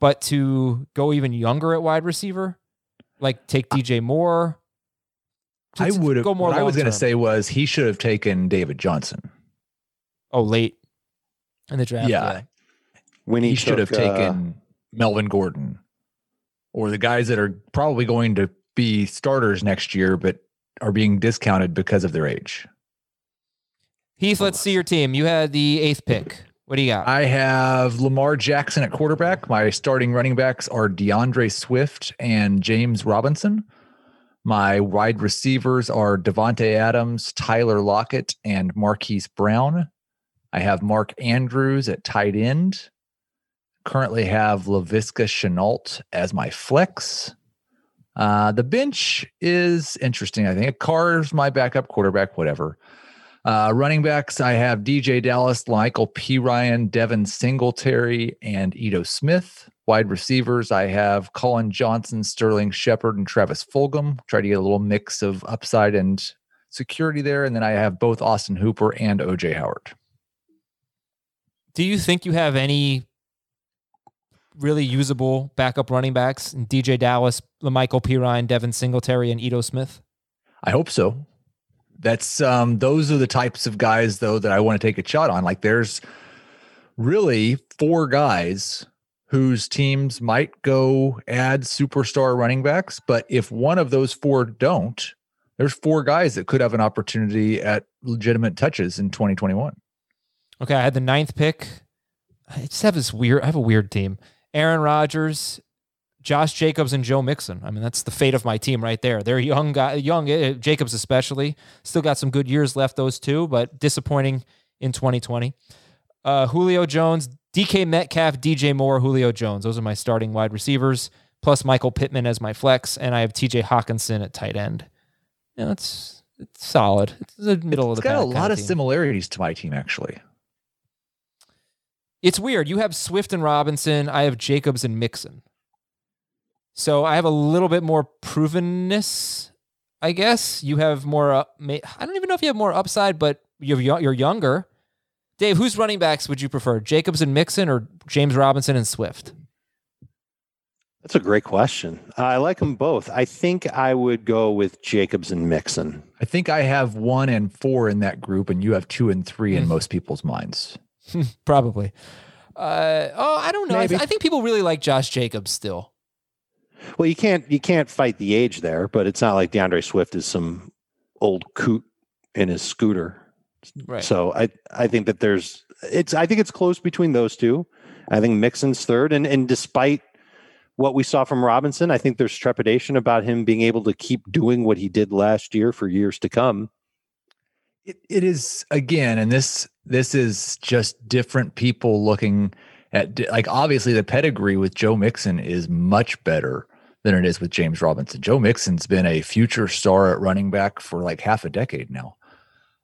[SPEAKER 4] but to go even younger at wide receiver, like take DJ Moore.
[SPEAKER 5] I would have. What I was going to say was he should have taken David Johnson.
[SPEAKER 4] Oh, late in the draft.
[SPEAKER 5] Yeah, yeah. when he, he should have taken uh, Melvin Gordon, or the guys that are probably going to be starters next year, but are being discounted because of their age.
[SPEAKER 4] Heath, let's see your team. You had the eighth pick. What do you got?
[SPEAKER 5] I have Lamar Jackson at quarterback. My starting running backs are D'Andre Swift and James Robinson. My wide receivers are Davante Adams, Tyler Lockett, and Marquise Brown. I have Mark Andrews at tight end. Currently have Laviska Shenault as my flex. Uh, the bench is interesting. I think Carr's my backup quarterback, whatever. Uh, running backs, I have DeeJay Dallas, Michael Perine, Devin Singletary, and Ito Smith. Wide receivers, I have Collin Johnson, Sterling Shepard, and Travis Fulgham. Try to get a little mix of upside and security there. And then I have both Austin Hooper and OJ Howard.
[SPEAKER 4] Do you think you have any really usable backup running backs? DeeJay Dallas, Michael Perine, Devin Singletary, and Ito Smith?
[SPEAKER 5] I hope so that's um those are the types of guys though that I want to take a shot on. Like there's really four guys whose teams might go add superstar running backs, but if one of those four don't, there's four guys that could have an opportunity at legitimate touches in 2021.
[SPEAKER 4] Okay, I had the ninth pick. I just have this weird. I have a weird team. Aaron Rodgers, Josh Jacobs and Joe Mixon. I mean, that's the fate of my team right there. They're young guy, young uh, Jacobs especially. Still got some good years left, those two, but disappointing in 2020. Uh, Julio Jones, DK Metcalf, DJ Moore, Julio Jones. Those are my starting wide receivers. Plus Michael Pittman as my flex, and I have TJ Hockenson at tight end. Yeah, it's it's solid. It's the middle
[SPEAKER 5] it's
[SPEAKER 4] of the.
[SPEAKER 5] It's got a
[SPEAKER 4] lot
[SPEAKER 5] of, of similarities to my team, actually.
[SPEAKER 4] It's weird. You have Swift and Robinson. I have Jacobs and Mixon. So I have a little bit more provenness, I guess. You have more. Uh, I don't even know if you have more upside, but you're you're younger. Dave, whose running backs would you prefer, Jacobs and Mixon or James Robinson and Swift?
[SPEAKER 6] That's a great question. I like them both. I think I would go with Jacobs and Mixon.
[SPEAKER 5] I think I have one and four in that group, and you have two and three in hmm. most people's minds.
[SPEAKER 4] Probably. Uh, oh, I don't know. I, th- I, think people really like Josh Jacobs still.
[SPEAKER 6] Well, you can't you can't fight the age there, but it's not like D'Andre Swift is some old coot in his scooter.
[SPEAKER 4] Right.
[SPEAKER 6] So I I think that there's it's I think it's close between those two. I think Mixon's third, and and despite what we saw from Robinson. I think there's trepidation about him being able to keep doing what he did last year for years to come.
[SPEAKER 5] It, it is again, and this this is just different people looking at like obviously the pedigree with Joe Mixon is much better than it is with James Robinson. Joe Mixon's been a future star at running back for like half a decade now.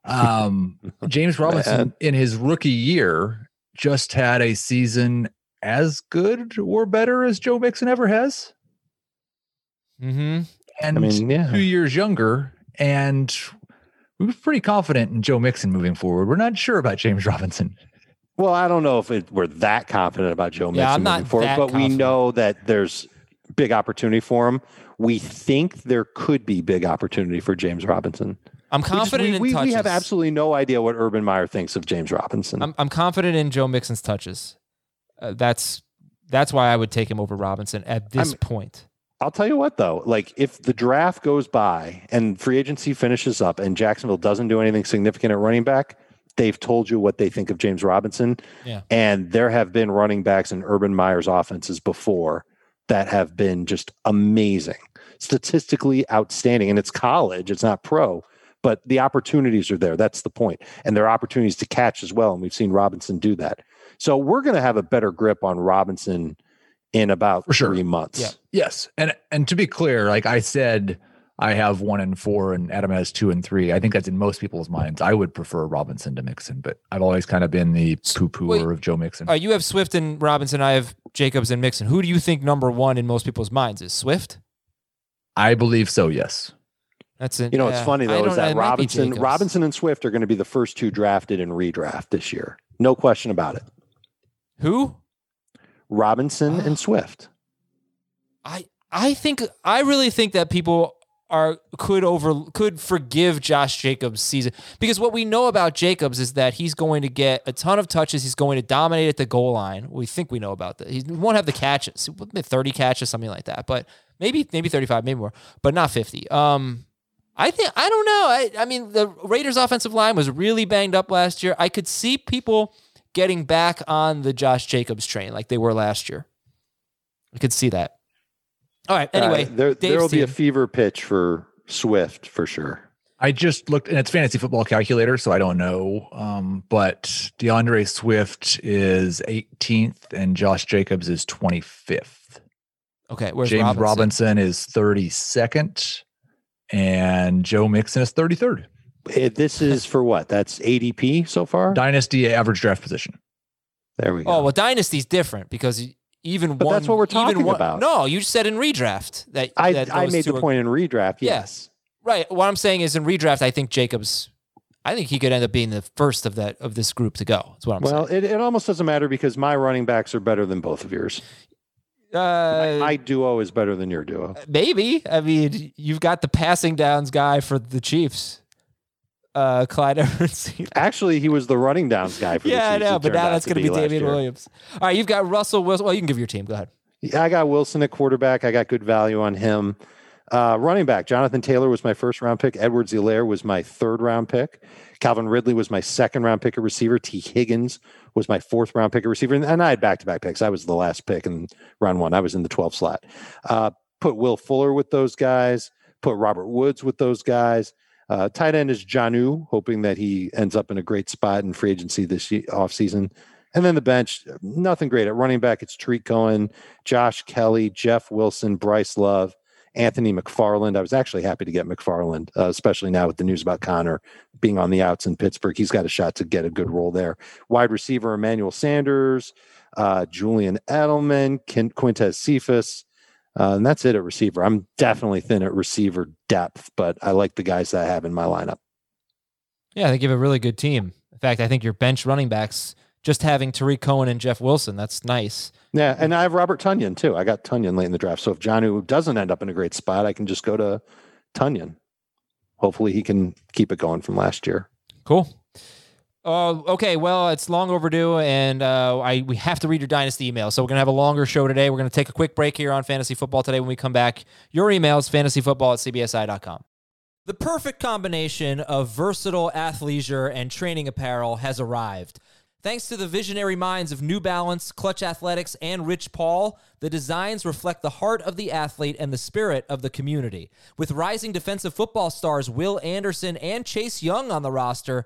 [SPEAKER 5] Um, James Robinson in his rookie year just had a season as good or better as Joe Mixon ever has.
[SPEAKER 4] Mm-hmm.
[SPEAKER 5] And
[SPEAKER 6] I mean, yeah.
[SPEAKER 5] two years younger. And we were pretty confident in Joe Mixon moving forward. We're not sure about James Robinson.
[SPEAKER 6] Well, I don't know if it, we're that confident about Joe Mixon
[SPEAKER 4] Yeah, I'm
[SPEAKER 6] moving forward,
[SPEAKER 4] that
[SPEAKER 6] but we know that there's big opportunity for him. We think there could be big opportunity for James Robinson.
[SPEAKER 4] I'm
[SPEAKER 6] We
[SPEAKER 4] confident
[SPEAKER 6] we,
[SPEAKER 4] in
[SPEAKER 6] we, we have absolutely no idea what Urban Meyer thinks of James Robinson.
[SPEAKER 4] I'm, I'm confident in Joe Mixon's touches. Uh, that's that's why I would take him over Robinson at this
[SPEAKER 6] I'm-
[SPEAKER 4] point.
[SPEAKER 6] I'll tell you what, though, like if the draft goes by and free agency finishes up and Jacksonville doesn't do anything significant at running back, they've told you what they think of James Robinson.
[SPEAKER 4] Yeah.
[SPEAKER 6] And there have been running backs in Urban Meyer's offenses before that have been just amazing, statistically outstanding. And it's college, it's not pro, but the opportunities are there. That's the point. And there are opportunities to catch as well. And we've seen Robinson do that. So we're going to have a better grip on Robinson in about
[SPEAKER 5] For sure.
[SPEAKER 6] three months.
[SPEAKER 4] Yeah.
[SPEAKER 5] Yes, and and to be clear, like I said, I have one and four, and Adam has two and three. I think that's in most people's minds. I would prefer Robinson to Mixon, but I've always kind of been the poo
[SPEAKER 4] Wait.
[SPEAKER 5] pooer of Joe Mixon.
[SPEAKER 4] All right, you have Swift and Robinson. I have Jacobs and Mixon. Who do you think number one in most people's minds is? Swift?
[SPEAKER 5] I believe so. Yes.
[SPEAKER 4] That's it.
[SPEAKER 6] You know, what's
[SPEAKER 4] yeah.
[SPEAKER 6] funny though is that
[SPEAKER 4] it might be
[SPEAKER 6] Robinson, Robinson and Swift are going to be the first two drafted in redraft this year. No question about it.
[SPEAKER 4] Who?
[SPEAKER 6] Robinson and Swift.
[SPEAKER 4] I I think I really think that people are could over could forgive Josh Jacobs' season because what we know about Jacobs is that he's going to get a ton of touches. He's going to dominate at the goal line. We think we know about that. He won't have the catches, thirty catches, something like that. But maybe maybe thirty five, maybe more, but not fifty. Um, I think I don't know. I I mean the Raiders' offensive line was really banged up last year. I could see people getting back on the Josh Jacobs train like they were last year. I could see that. All right. Anyway,
[SPEAKER 6] Uh, there
[SPEAKER 4] Dave's
[SPEAKER 6] will be a fever pitch for Swift for sure.
[SPEAKER 5] I just looked, and it's fantasy football calculator, so I don't know. Um, but D'Andre Swift is 18th, and Josh Jacobs is 25th.
[SPEAKER 4] Okay, where's
[SPEAKER 5] James
[SPEAKER 4] Robinson?
[SPEAKER 5] Robinson? is 32nd, and Joe Mixon is 33rd.
[SPEAKER 6] Eh, This is for what? That's ADP so far.
[SPEAKER 5] Dynasty average draft position.
[SPEAKER 6] There we go.
[SPEAKER 4] Oh well, Dynasty's different because even
[SPEAKER 6] But
[SPEAKER 4] one.
[SPEAKER 6] that's what we're talking
[SPEAKER 4] one-
[SPEAKER 6] about.
[SPEAKER 4] No, you said in redraft that
[SPEAKER 6] I
[SPEAKER 4] that
[SPEAKER 6] I made the
[SPEAKER 4] are-
[SPEAKER 6] point in redraft. Yes.
[SPEAKER 4] Right. What I'm saying is in redraft, I think Jacobs. I think he could end up being the first of that of this group to go. That's what I'm saying.
[SPEAKER 6] Well, it, it almost doesn't matter because my running backs are better than both of yours.
[SPEAKER 4] Uh,
[SPEAKER 6] my duo is better than your duo.
[SPEAKER 4] maybe. I mean, you've got the passing downs guy for the Chiefs, uh, Clyde Edwards.
[SPEAKER 6] Actually, he was the running downs guy for
[SPEAKER 4] yeah, I
[SPEAKER 6] the Chiefs.
[SPEAKER 4] know, but now that's going to be
[SPEAKER 6] last
[SPEAKER 4] Damian
[SPEAKER 6] year.
[SPEAKER 4] Williams. All right, you've got Russell Wilson. Well, you can give your team. Go ahead.
[SPEAKER 6] Yeah, I got Wilson at quarterback. I got good value on him. Uh, running back, Jonathan Taylor was my first round pick. Edwards Helaire was my third round pick. Calvin Ridley was my second round pick at receiver. Tee Higgins was my fourth round pick at receiver. And, and I had back to back picks. I was the last pick in round one. I was in the 12 slot. Uh, put Will Fuller with those guys, put Robert Woods with those guys. Uh, tight end is Jonnu, hoping that he ends up in a great spot in free agency this offseason. And then the bench, nothing great. At running back, it's Tarik Cohen, Josh Kelley, Jeff Wilson, Bryce Love, Anthony McFarland. I was actually happy to get McFarland, uh, especially now with the news about Conner being on the outs in Pittsburgh. He's got a shot to get a good role there. Wide receiver, Emmanuel Sanders, uh, Julian Edelman, Quin- Quintez Cephus. Uh, and that's it at receiver. I'm definitely thin at receiver depth, but I like the guys that I have in my lineup.
[SPEAKER 4] Yeah, I think you have a really good team. In fact, I think your bench running backs, just having Tarik Cohen and Jeff Wilson, that's nice.
[SPEAKER 6] Yeah, and I have Robert Tonyan too. I got Tonyan late in the draft. So if Jonnu doesn't end up in a great spot, I can just go to Tonyan. Hopefully he can keep it going from last year.
[SPEAKER 4] Cool. Uh, okay, well, it's long overdue, and uh, I we have to read your dynasty email. So we're gonna have a longer show today. We're gonna take a quick break here on fantasy football today. When we come back, your emails fantasyfootball at cbsi.com. The perfect combination of versatile athleisure and training apparel has arrived. Thanks to the visionary minds of New Balance, Clutch Athletics, and Rich Paul, the designs reflect the heart of the athlete and the spirit of the community. With rising defensive football stars Will Anderson and Chase Young on the roster,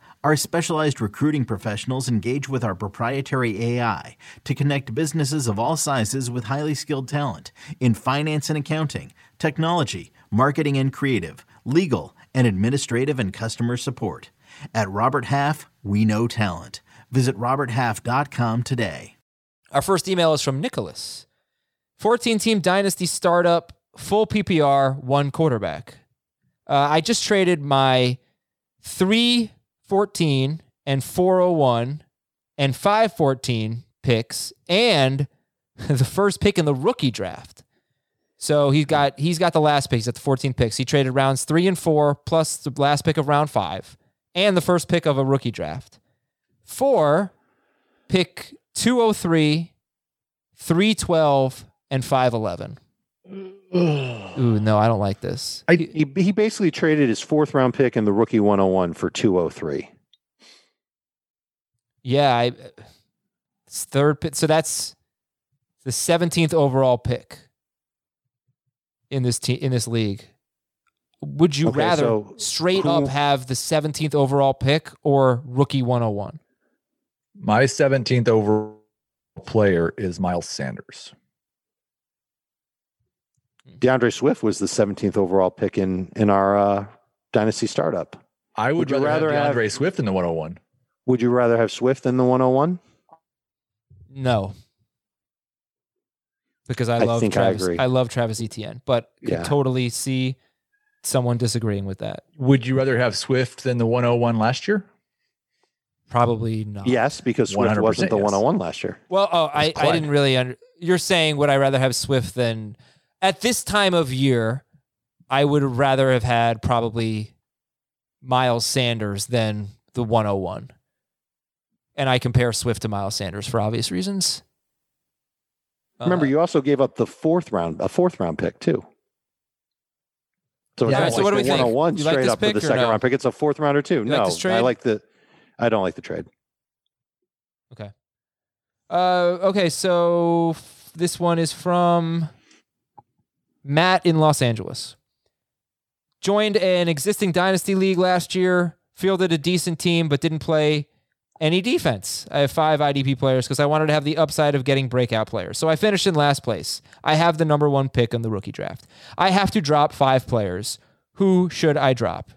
[SPEAKER 7] Our specialized recruiting professionals engage with our proprietary AI to connect businesses of all sizes with highly skilled talent in finance and accounting, technology, marketing and creative, legal, and administrative and customer support. At Robert Half, we know talent. Visit RobertHalf.com today.
[SPEAKER 4] Our first email is from Nicholas. 14 team dynasty startup, full PPR, one quarterback. Uh, I just traded my 314 and 401 and 514 picks and the first pick in the rookie draft. So he's got he's got the last picks at the 14 picks. He traded rounds three and four plus the last pick of round five and the first pick of a rookie draft. Four, pick 203, 312, and 511. Mm. Ooh, no, I don't like this.
[SPEAKER 6] I, he, he basically traded his fourth round pick in the rookie 101 for 203.
[SPEAKER 4] Yeah, I it's third pick. So that's the 17th overall pick in this team in this league. Would you
[SPEAKER 6] Okay,
[SPEAKER 4] rather
[SPEAKER 6] so
[SPEAKER 4] straight
[SPEAKER 6] who-
[SPEAKER 4] up have the 17th overall pick or rookie 101?
[SPEAKER 5] My 17th overall player is Miles Sanders.
[SPEAKER 6] D'Andre Swift was the 17th overall pick in in our uh, dynasty startup.
[SPEAKER 5] I would,
[SPEAKER 6] Would you
[SPEAKER 5] rather,
[SPEAKER 6] rather
[SPEAKER 5] have
[SPEAKER 6] have-
[SPEAKER 5] D'Andre Swift in the 101.
[SPEAKER 6] Would you rather have Swift than the 101?
[SPEAKER 4] No. Because I
[SPEAKER 6] I
[SPEAKER 4] love
[SPEAKER 6] think I
[SPEAKER 4] Travis.
[SPEAKER 6] agree.
[SPEAKER 4] I love Travis Etienne, but could
[SPEAKER 6] Yeah.
[SPEAKER 4] totally see someone disagreeing with that.
[SPEAKER 5] Would you rather have Swift than the 101 last year?
[SPEAKER 4] Probably not.
[SPEAKER 6] Yes, because Swift wasn't the
[SPEAKER 5] yes.
[SPEAKER 6] 101 last year.
[SPEAKER 4] Well, oh, I, I didn't really under. You're saying would I rather have Swift than at this time of year? I would rather have had probably Miles Sanders than the 101. And I compare Swift to Miles Sanders for obvious reasons.
[SPEAKER 6] Remember,
[SPEAKER 4] Uh,
[SPEAKER 6] you also gave up the fourth round, a fourth round pick too. So
[SPEAKER 5] Yeah, so
[SPEAKER 6] like
[SPEAKER 4] what do we think?
[SPEAKER 6] 101
[SPEAKER 4] You like
[SPEAKER 6] straight
[SPEAKER 4] this
[SPEAKER 6] up for the second
[SPEAKER 4] no?
[SPEAKER 6] round pick. It's a fourth rounder too.
[SPEAKER 4] like
[SPEAKER 6] no,
[SPEAKER 4] this
[SPEAKER 6] I like the. I don't like the trade.
[SPEAKER 4] Okay. Uh, okay, so f- this one is from Matt in Los Angeles. Joined an existing dynasty league last year, fielded a decent team, but didn't play any defense. I have five IDP players because I wanted to have the upside of getting breakout players. So I finished in last place. I have the number one pick in the rookie draft. I have to drop five players. Who should I drop?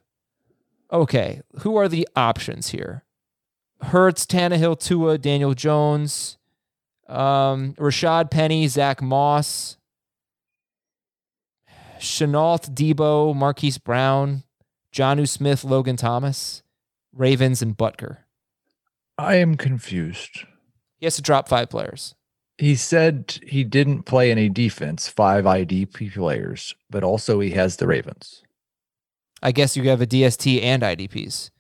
[SPEAKER 4] Okay, who are the options here? Hurts, Tannehill, Tua, Daniel Jones, um, Rashaad Penny, Zach Moss, Shenault, Deebo, Marquise Brown, Jonnu Smith, Logan Thomas, Ravens, and Butker.
[SPEAKER 5] I am confused.
[SPEAKER 4] He has to drop five players.
[SPEAKER 5] He said he didn't play any defense, five IDP players, but also he has the Ravens.
[SPEAKER 4] I guess you have a DST and IDPs.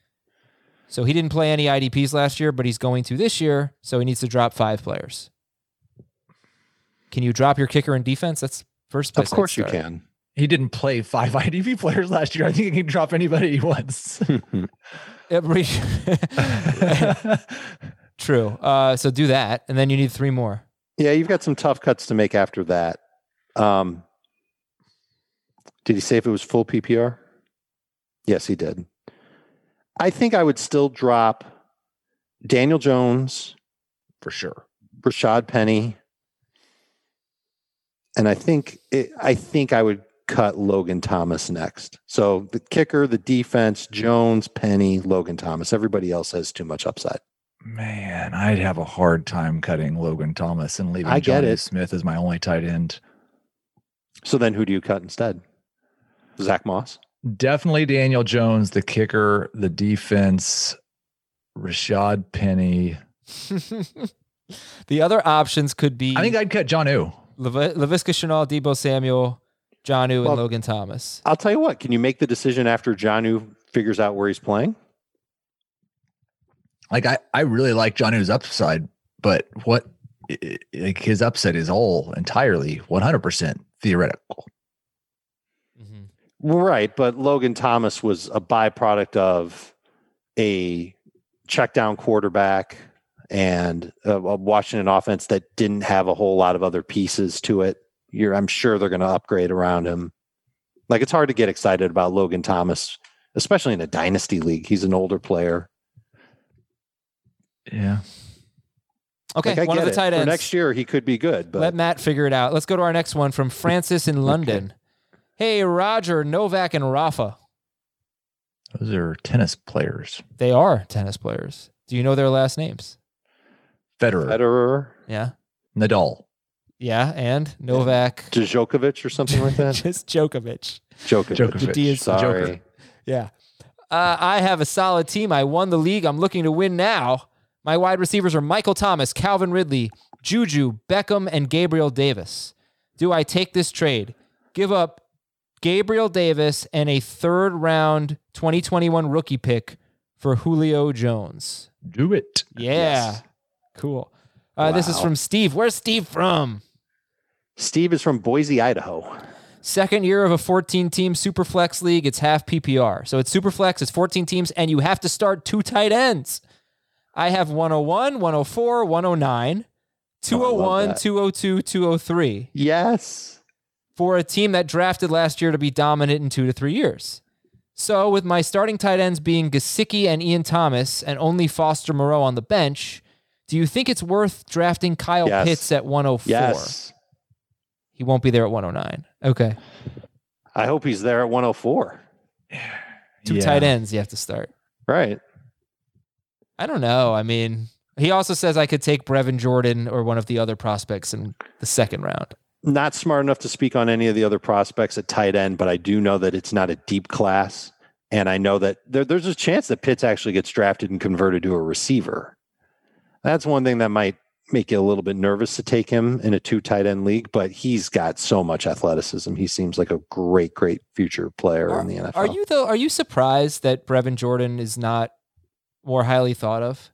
[SPEAKER 4] So he didn't play any IDPs last year, but he's going to this year, so he needs to drop five players. Can you drop your kicker and defense? That's first place.
[SPEAKER 6] Of course you can.
[SPEAKER 5] He didn't play five IDP players last year. I think he can drop anybody he wants.
[SPEAKER 4] Every- True. Uh, so do that, and then you need three more.
[SPEAKER 6] Yeah, you've got some tough cuts to make after that. Um, did he say if it was full PPR? Yes, he did. I think I would still drop Daniel Jones,
[SPEAKER 5] For sure.
[SPEAKER 6] Rashaad Penny, and I think it, I think I would cut Logan Thomas next. So the kicker, the defense, Jones, Penny, Logan Thomas. Everybody else has too much upside.
[SPEAKER 5] Man, I'd have a hard time cutting Logan Thomas and leaving
[SPEAKER 6] I get
[SPEAKER 5] Johnny
[SPEAKER 6] it.
[SPEAKER 5] Smith as my only tight end.
[SPEAKER 6] So then, who do you cut instead? Zach Moss.
[SPEAKER 5] Definitely Daniel Jones, the kicker, the defense, Rashaad Penny.
[SPEAKER 4] the other options could be
[SPEAKER 5] I think I'd cut Jonnu
[SPEAKER 4] Lev- Laviska Shenault, Deebo Samuel, Jonnu
[SPEAKER 6] Well-
[SPEAKER 4] and Logan Thomas.
[SPEAKER 6] I'll tell you what. Can you make the decision after Jonnu figures out where he's playing?
[SPEAKER 5] Like I, I really like Johnny's upside, but what i- i- like his upside is all entirely 100% theoretical.
[SPEAKER 4] Mm-hmm.
[SPEAKER 6] Right, but Logan Thomas was a byproduct of a check down quarterback and a, a Washington offense that didn't have a whole lot of other pieces to it. You're, I'm sure they're going to upgrade around him. Like it's hard to get excited about Logan Thomas, especially in a dynasty league. He's an older player.
[SPEAKER 5] Yeah.
[SPEAKER 4] Okay,
[SPEAKER 6] Like,
[SPEAKER 4] one of the
[SPEAKER 6] it.
[SPEAKER 4] tight
[SPEAKER 6] For next year, he could be good, but
[SPEAKER 4] Let Matt figure it out. Let's go to our next one from Francis in London. Hey, Roger, Novak, and Rafa.
[SPEAKER 5] Those are tennis players.
[SPEAKER 4] They are tennis players. Do you know their last names?
[SPEAKER 5] Federer,
[SPEAKER 6] Federer,
[SPEAKER 4] Yeah.
[SPEAKER 5] Nadal.
[SPEAKER 4] Yeah. And Novak.
[SPEAKER 6] Djokovic, or something like that.
[SPEAKER 4] Just Djokovic.
[SPEAKER 6] Djokovic.
[SPEAKER 5] Djokovic.
[SPEAKER 4] The D is
[SPEAKER 6] Sorry.
[SPEAKER 5] Joker.
[SPEAKER 4] Yeah. Uh, I have a solid team. I won the league. I'm looking to win now. My wide receivers are Michael Thomas, Calvin Ridley, Juju, Beckham, and Gabriel Davis. Do I take this trade? Give up Gabriel Davis and a third round 2021 rookie pick for Julio Jones.
[SPEAKER 5] Do it.
[SPEAKER 4] Yeah.
[SPEAKER 6] Yes.
[SPEAKER 4] Cool. Uh, This is from Steve. Where's Steve from?
[SPEAKER 6] Steve is from Boise, Idaho.
[SPEAKER 4] Second year of a 14 team Superflex league. It's half PPR. So it's Superflex, it's 14 teams, and you have to start two tight ends. I have 101, 104, 109, 201,
[SPEAKER 6] that.
[SPEAKER 4] 202, 203
[SPEAKER 6] Yes.
[SPEAKER 4] for a team that drafted last year to be dominant in two to three years. So with my starting tight ends being Gesicki and Ian Thomas and only Foster Moreau on the bench, do you think it's worth drafting Kyle
[SPEAKER 6] Yes.
[SPEAKER 4] Pitts at 104?
[SPEAKER 6] Yes.
[SPEAKER 4] He won't be there at 109. Okay.
[SPEAKER 6] I hope he's there at 104.
[SPEAKER 4] Two
[SPEAKER 5] Yeah.
[SPEAKER 4] tight ends you have to start.
[SPEAKER 6] Right.
[SPEAKER 4] I don't know. I mean, he also says I could take Brevin Jordan or one of the other prospects in the second round.
[SPEAKER 6] Not smart enough to speak on any of the other prospects at tight end, but I do know that it's not a deep class. And I know that there, there's a chance that Pitts actually gets drafted and converted to a receiver. That's one thing that might make you a little bit nervous to take him in a two tight end league, but he's got so much athleticism. He seems like a great, great future player in the NFL.
[SPEAKER 4] Are you though? Are you surprised that Brevin Jordan is not more highly thought of?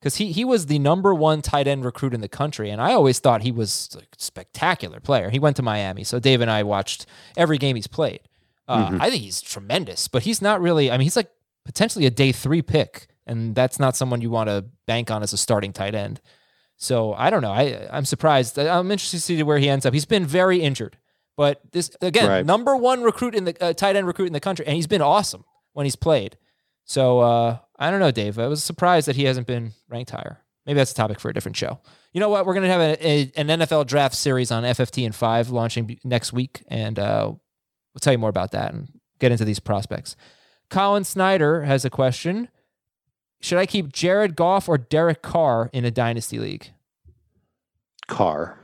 [SPEAKER 4] Because he he was the number one tight end recruit in the country, and I always thought he was a spectacular player. He went to Miami, so Dave and I watched every game he's played. Uh,
[SPEAKER 6] Mhm.
[SPEAKER 4] I think he's tremendous, but he's not really. I mean, he's like potentially a day three pick, and that's not someone you want to bank on as a starting tight end. So I don't know. I I'm surprised. I'm interested to see where he ends up. He's been very injured, but this again,
[SPEAKER 6] Right.
[SPEAKER 4] number one recruit in the uh, tight end recruit in the country, and he's been awesome when he's played. So uh, I don't know, Dave. I was surprised that he hasn't been ranked higher. Maybe that's a topic for a different show. You know what? We're gonna have a, a, an NFL draft series on FFT and five launching next week, and uh, we'll tell you more about that and get into these prospects. Colin Snyder has a question. Should I keep Jared Goff or Derek Carr in a dynasty league?
[SPEAKER 6] Carr?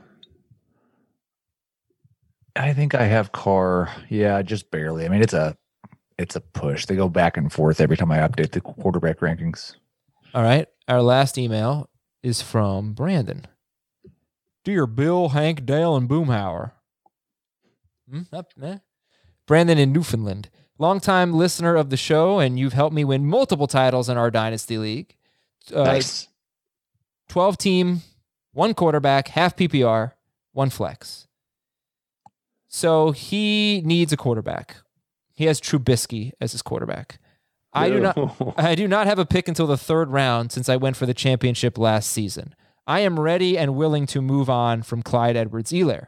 [SPEAKER 5] I think I have Carr. Yeah, just barely. I mean, it's a it's a push. They go back and forth every time I update the quarterback rankings.
[SPEAKER 4] All right. Our last email is from Brandon. Dear Bill, Hank, Dale, and Boomhauer. Hmm, up, eh? Brandon in Newfoundland. Longtime listener of the show, and you've helped me win multiple titles in our Dynasty League. Uh,
[SPEAKER 6] nice.
[SPEAKER 4] 12 team, one quarterback, half PPR, one flex. So he needs a quarterback. He has Trubisky as his quarterback. I do not I do not have a pick until the third round since I went for the championship last season. I am ready and willing to move on from Clyde Edwards Helaire.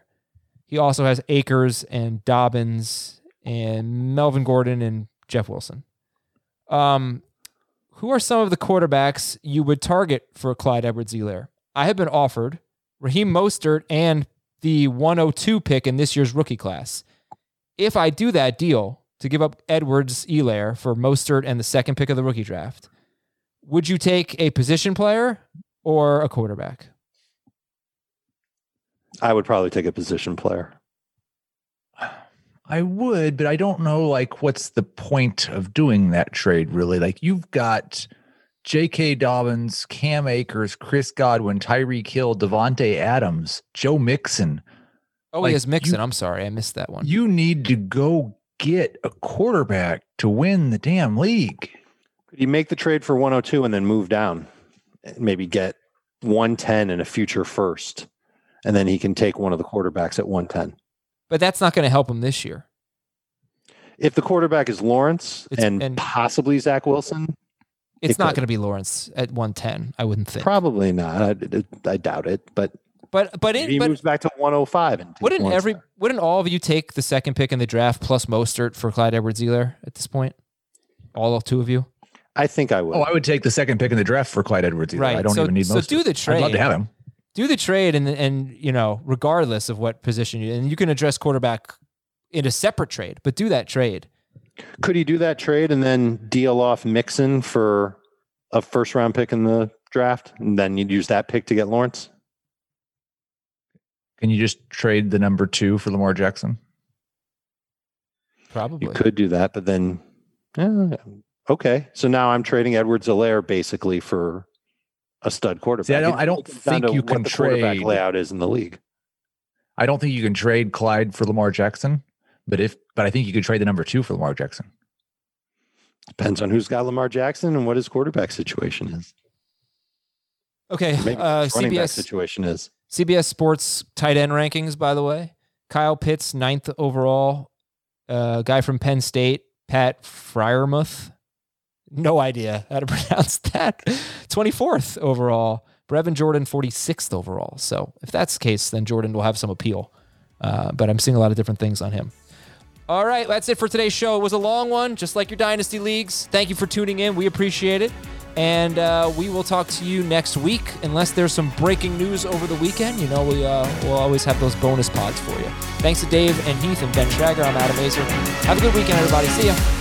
[SPEAKER 4] He also has Akers and Dobbins and Melvin Gordon and Jeff Wilson. Um, who are some of the quarterbacks you would target for Clyde Edwards Helaire? I have been offered Raheem Mostert and the 102 pick in this year's rookie class. If I do that deal to give up Edwards Helaire for Mostert and the second pick of the rookie draft, would you take a position player or a quarterback?
[SPEAKER 6] I would probably take a position player.
[SPEAKER 5] I would, but I don't know like what's the point of doing that trade really. Like you've got J.K. Dobbins, Cam Akers, Chris Godwin, Tyreek Hill, Davante Adams, Joe Mixon.
[SPEAKER 4] Oh,
[SPEAKER 5] Like,
[SPEAKER 4] he has Mixon.
[SPEAKER 5] you-
[SPEAKER 4] I'm sorry, I missed that one.
[SPEAKER 5] You need to go get a quarterback to win the damn league.
[SPEAKER 6] Could you make the trade for 102 and then move down? And Maybe get 110 and a future first. And then he can take one of the quarterbacks at 110.
[SPEAKER 4] But that's not going to help him this year.
[SPEAKER 6] If the quarterback is Lawrence and,
[SPEAKER 4] and-
[SPEAKER 6] possibly Zach Wilson,
[SPEAKER 4] It's
[SPEAKER 6] It
[SPEAKER 4] not going to be Lawrence at 110. I wouldn't think.
[SPEAKER 6] probably not. I, I doubt it. But
[SPEAKER 4] but but
[SPEAKER 6] maybe
[SPEAKER 4] in,
[SPEAKER 6] he
[SPEAKER 4] but
[SPEAKER 6] moves back to 105. And
[SPEAKER 4] wouldn't
[SPEAKER 6] Lawrence
[SPEAKER 4] every
[SPEAKER 6] there.
[SPEAKER 4] wouldn't all of you take the second pick in the draft plus Mostert for Clyde Edwards-Helaire at this point? All two of you,
[SPEAKER 6] I think I would.
[SPEAKER 5] Oh, I would take the second pick in the draft for Clyde Edwards.
[SPEAKER 4] Right,
[SPEAKER 5] I don't
[SPEAKER 4] so-
[SPEAKER 5] even need
[SPEAKER 4] so
[SPEAKER 5] most.
[SPEAKER 4] do the trade.
[SPEAKER 5] I'd love to have him.
[SPEAKER 4] Do the trade and and you know regardless of what position you and you can address quarterback in a separate trade, but do that trade.
[SPEAKER 6] Could he do that trade and then deal off Mixon for a first round pick in the draft? And then you'd use that pick to get Lawrence?
[SPEAKER 5] Can you just trade the number two for Lamar Jackson?
[SPEAKER 4] Probably.
[SPEAKER 6] You could do that, but then, yeah, okay. So now I'm trading Edwards Helaire basically for a stud quarterback.
[SPEAKER 5] See, I don't-
[SPEAKER 6] It
[SPEAKER 5] I don't think you
[SPEAKER 6] what
[SPEAKER 5] can
[SPEAKER 6] the quarterback
[SPEAKER 5] trade-
[SPEAKER 6] layout is in the league.
[SPEAKER 5] I don't think you can trade Clyde for Lamar Jackson, but if but I think you could trade the number two for Lamar Jackson.
[SPEAKER 6] Depends on who's got Lamar Jackson and what his quarterback situation is.
[SPEAKER 4] Okay.
[SPEAKER 6] Maybe
[SPEAKER 4] Uh,
[SPEAKER 6] running back
[SPEAKER 4] CBS
[SPEAKER 6] situation is.
[SPEAKER 4] CBS Sports tight end rankings, by the way. Kyle Pitts, ninth overall. Uh, guy from Penn State, Pat Freiermuth. No idea how to pronounce that. 24th overall. Brevin Jordan, 46th overall. So if that's the case, then Jordan will have some appeal. Uh, but I'm seeing a lot of different things on him. All right, that's it for today's show. It was a long one, just like your Dynasty Leagues. Thank you for tuning in. We appreciate it. And uh, we will talk to you next week, unless there's some breaking news over the weekend. You know, we, uh, we'll always have those bonus pods for you. Thanks to Dave and Heath and Ben Schragg. I'm Adam Aizer. Have a good weekend, everybody. See ya.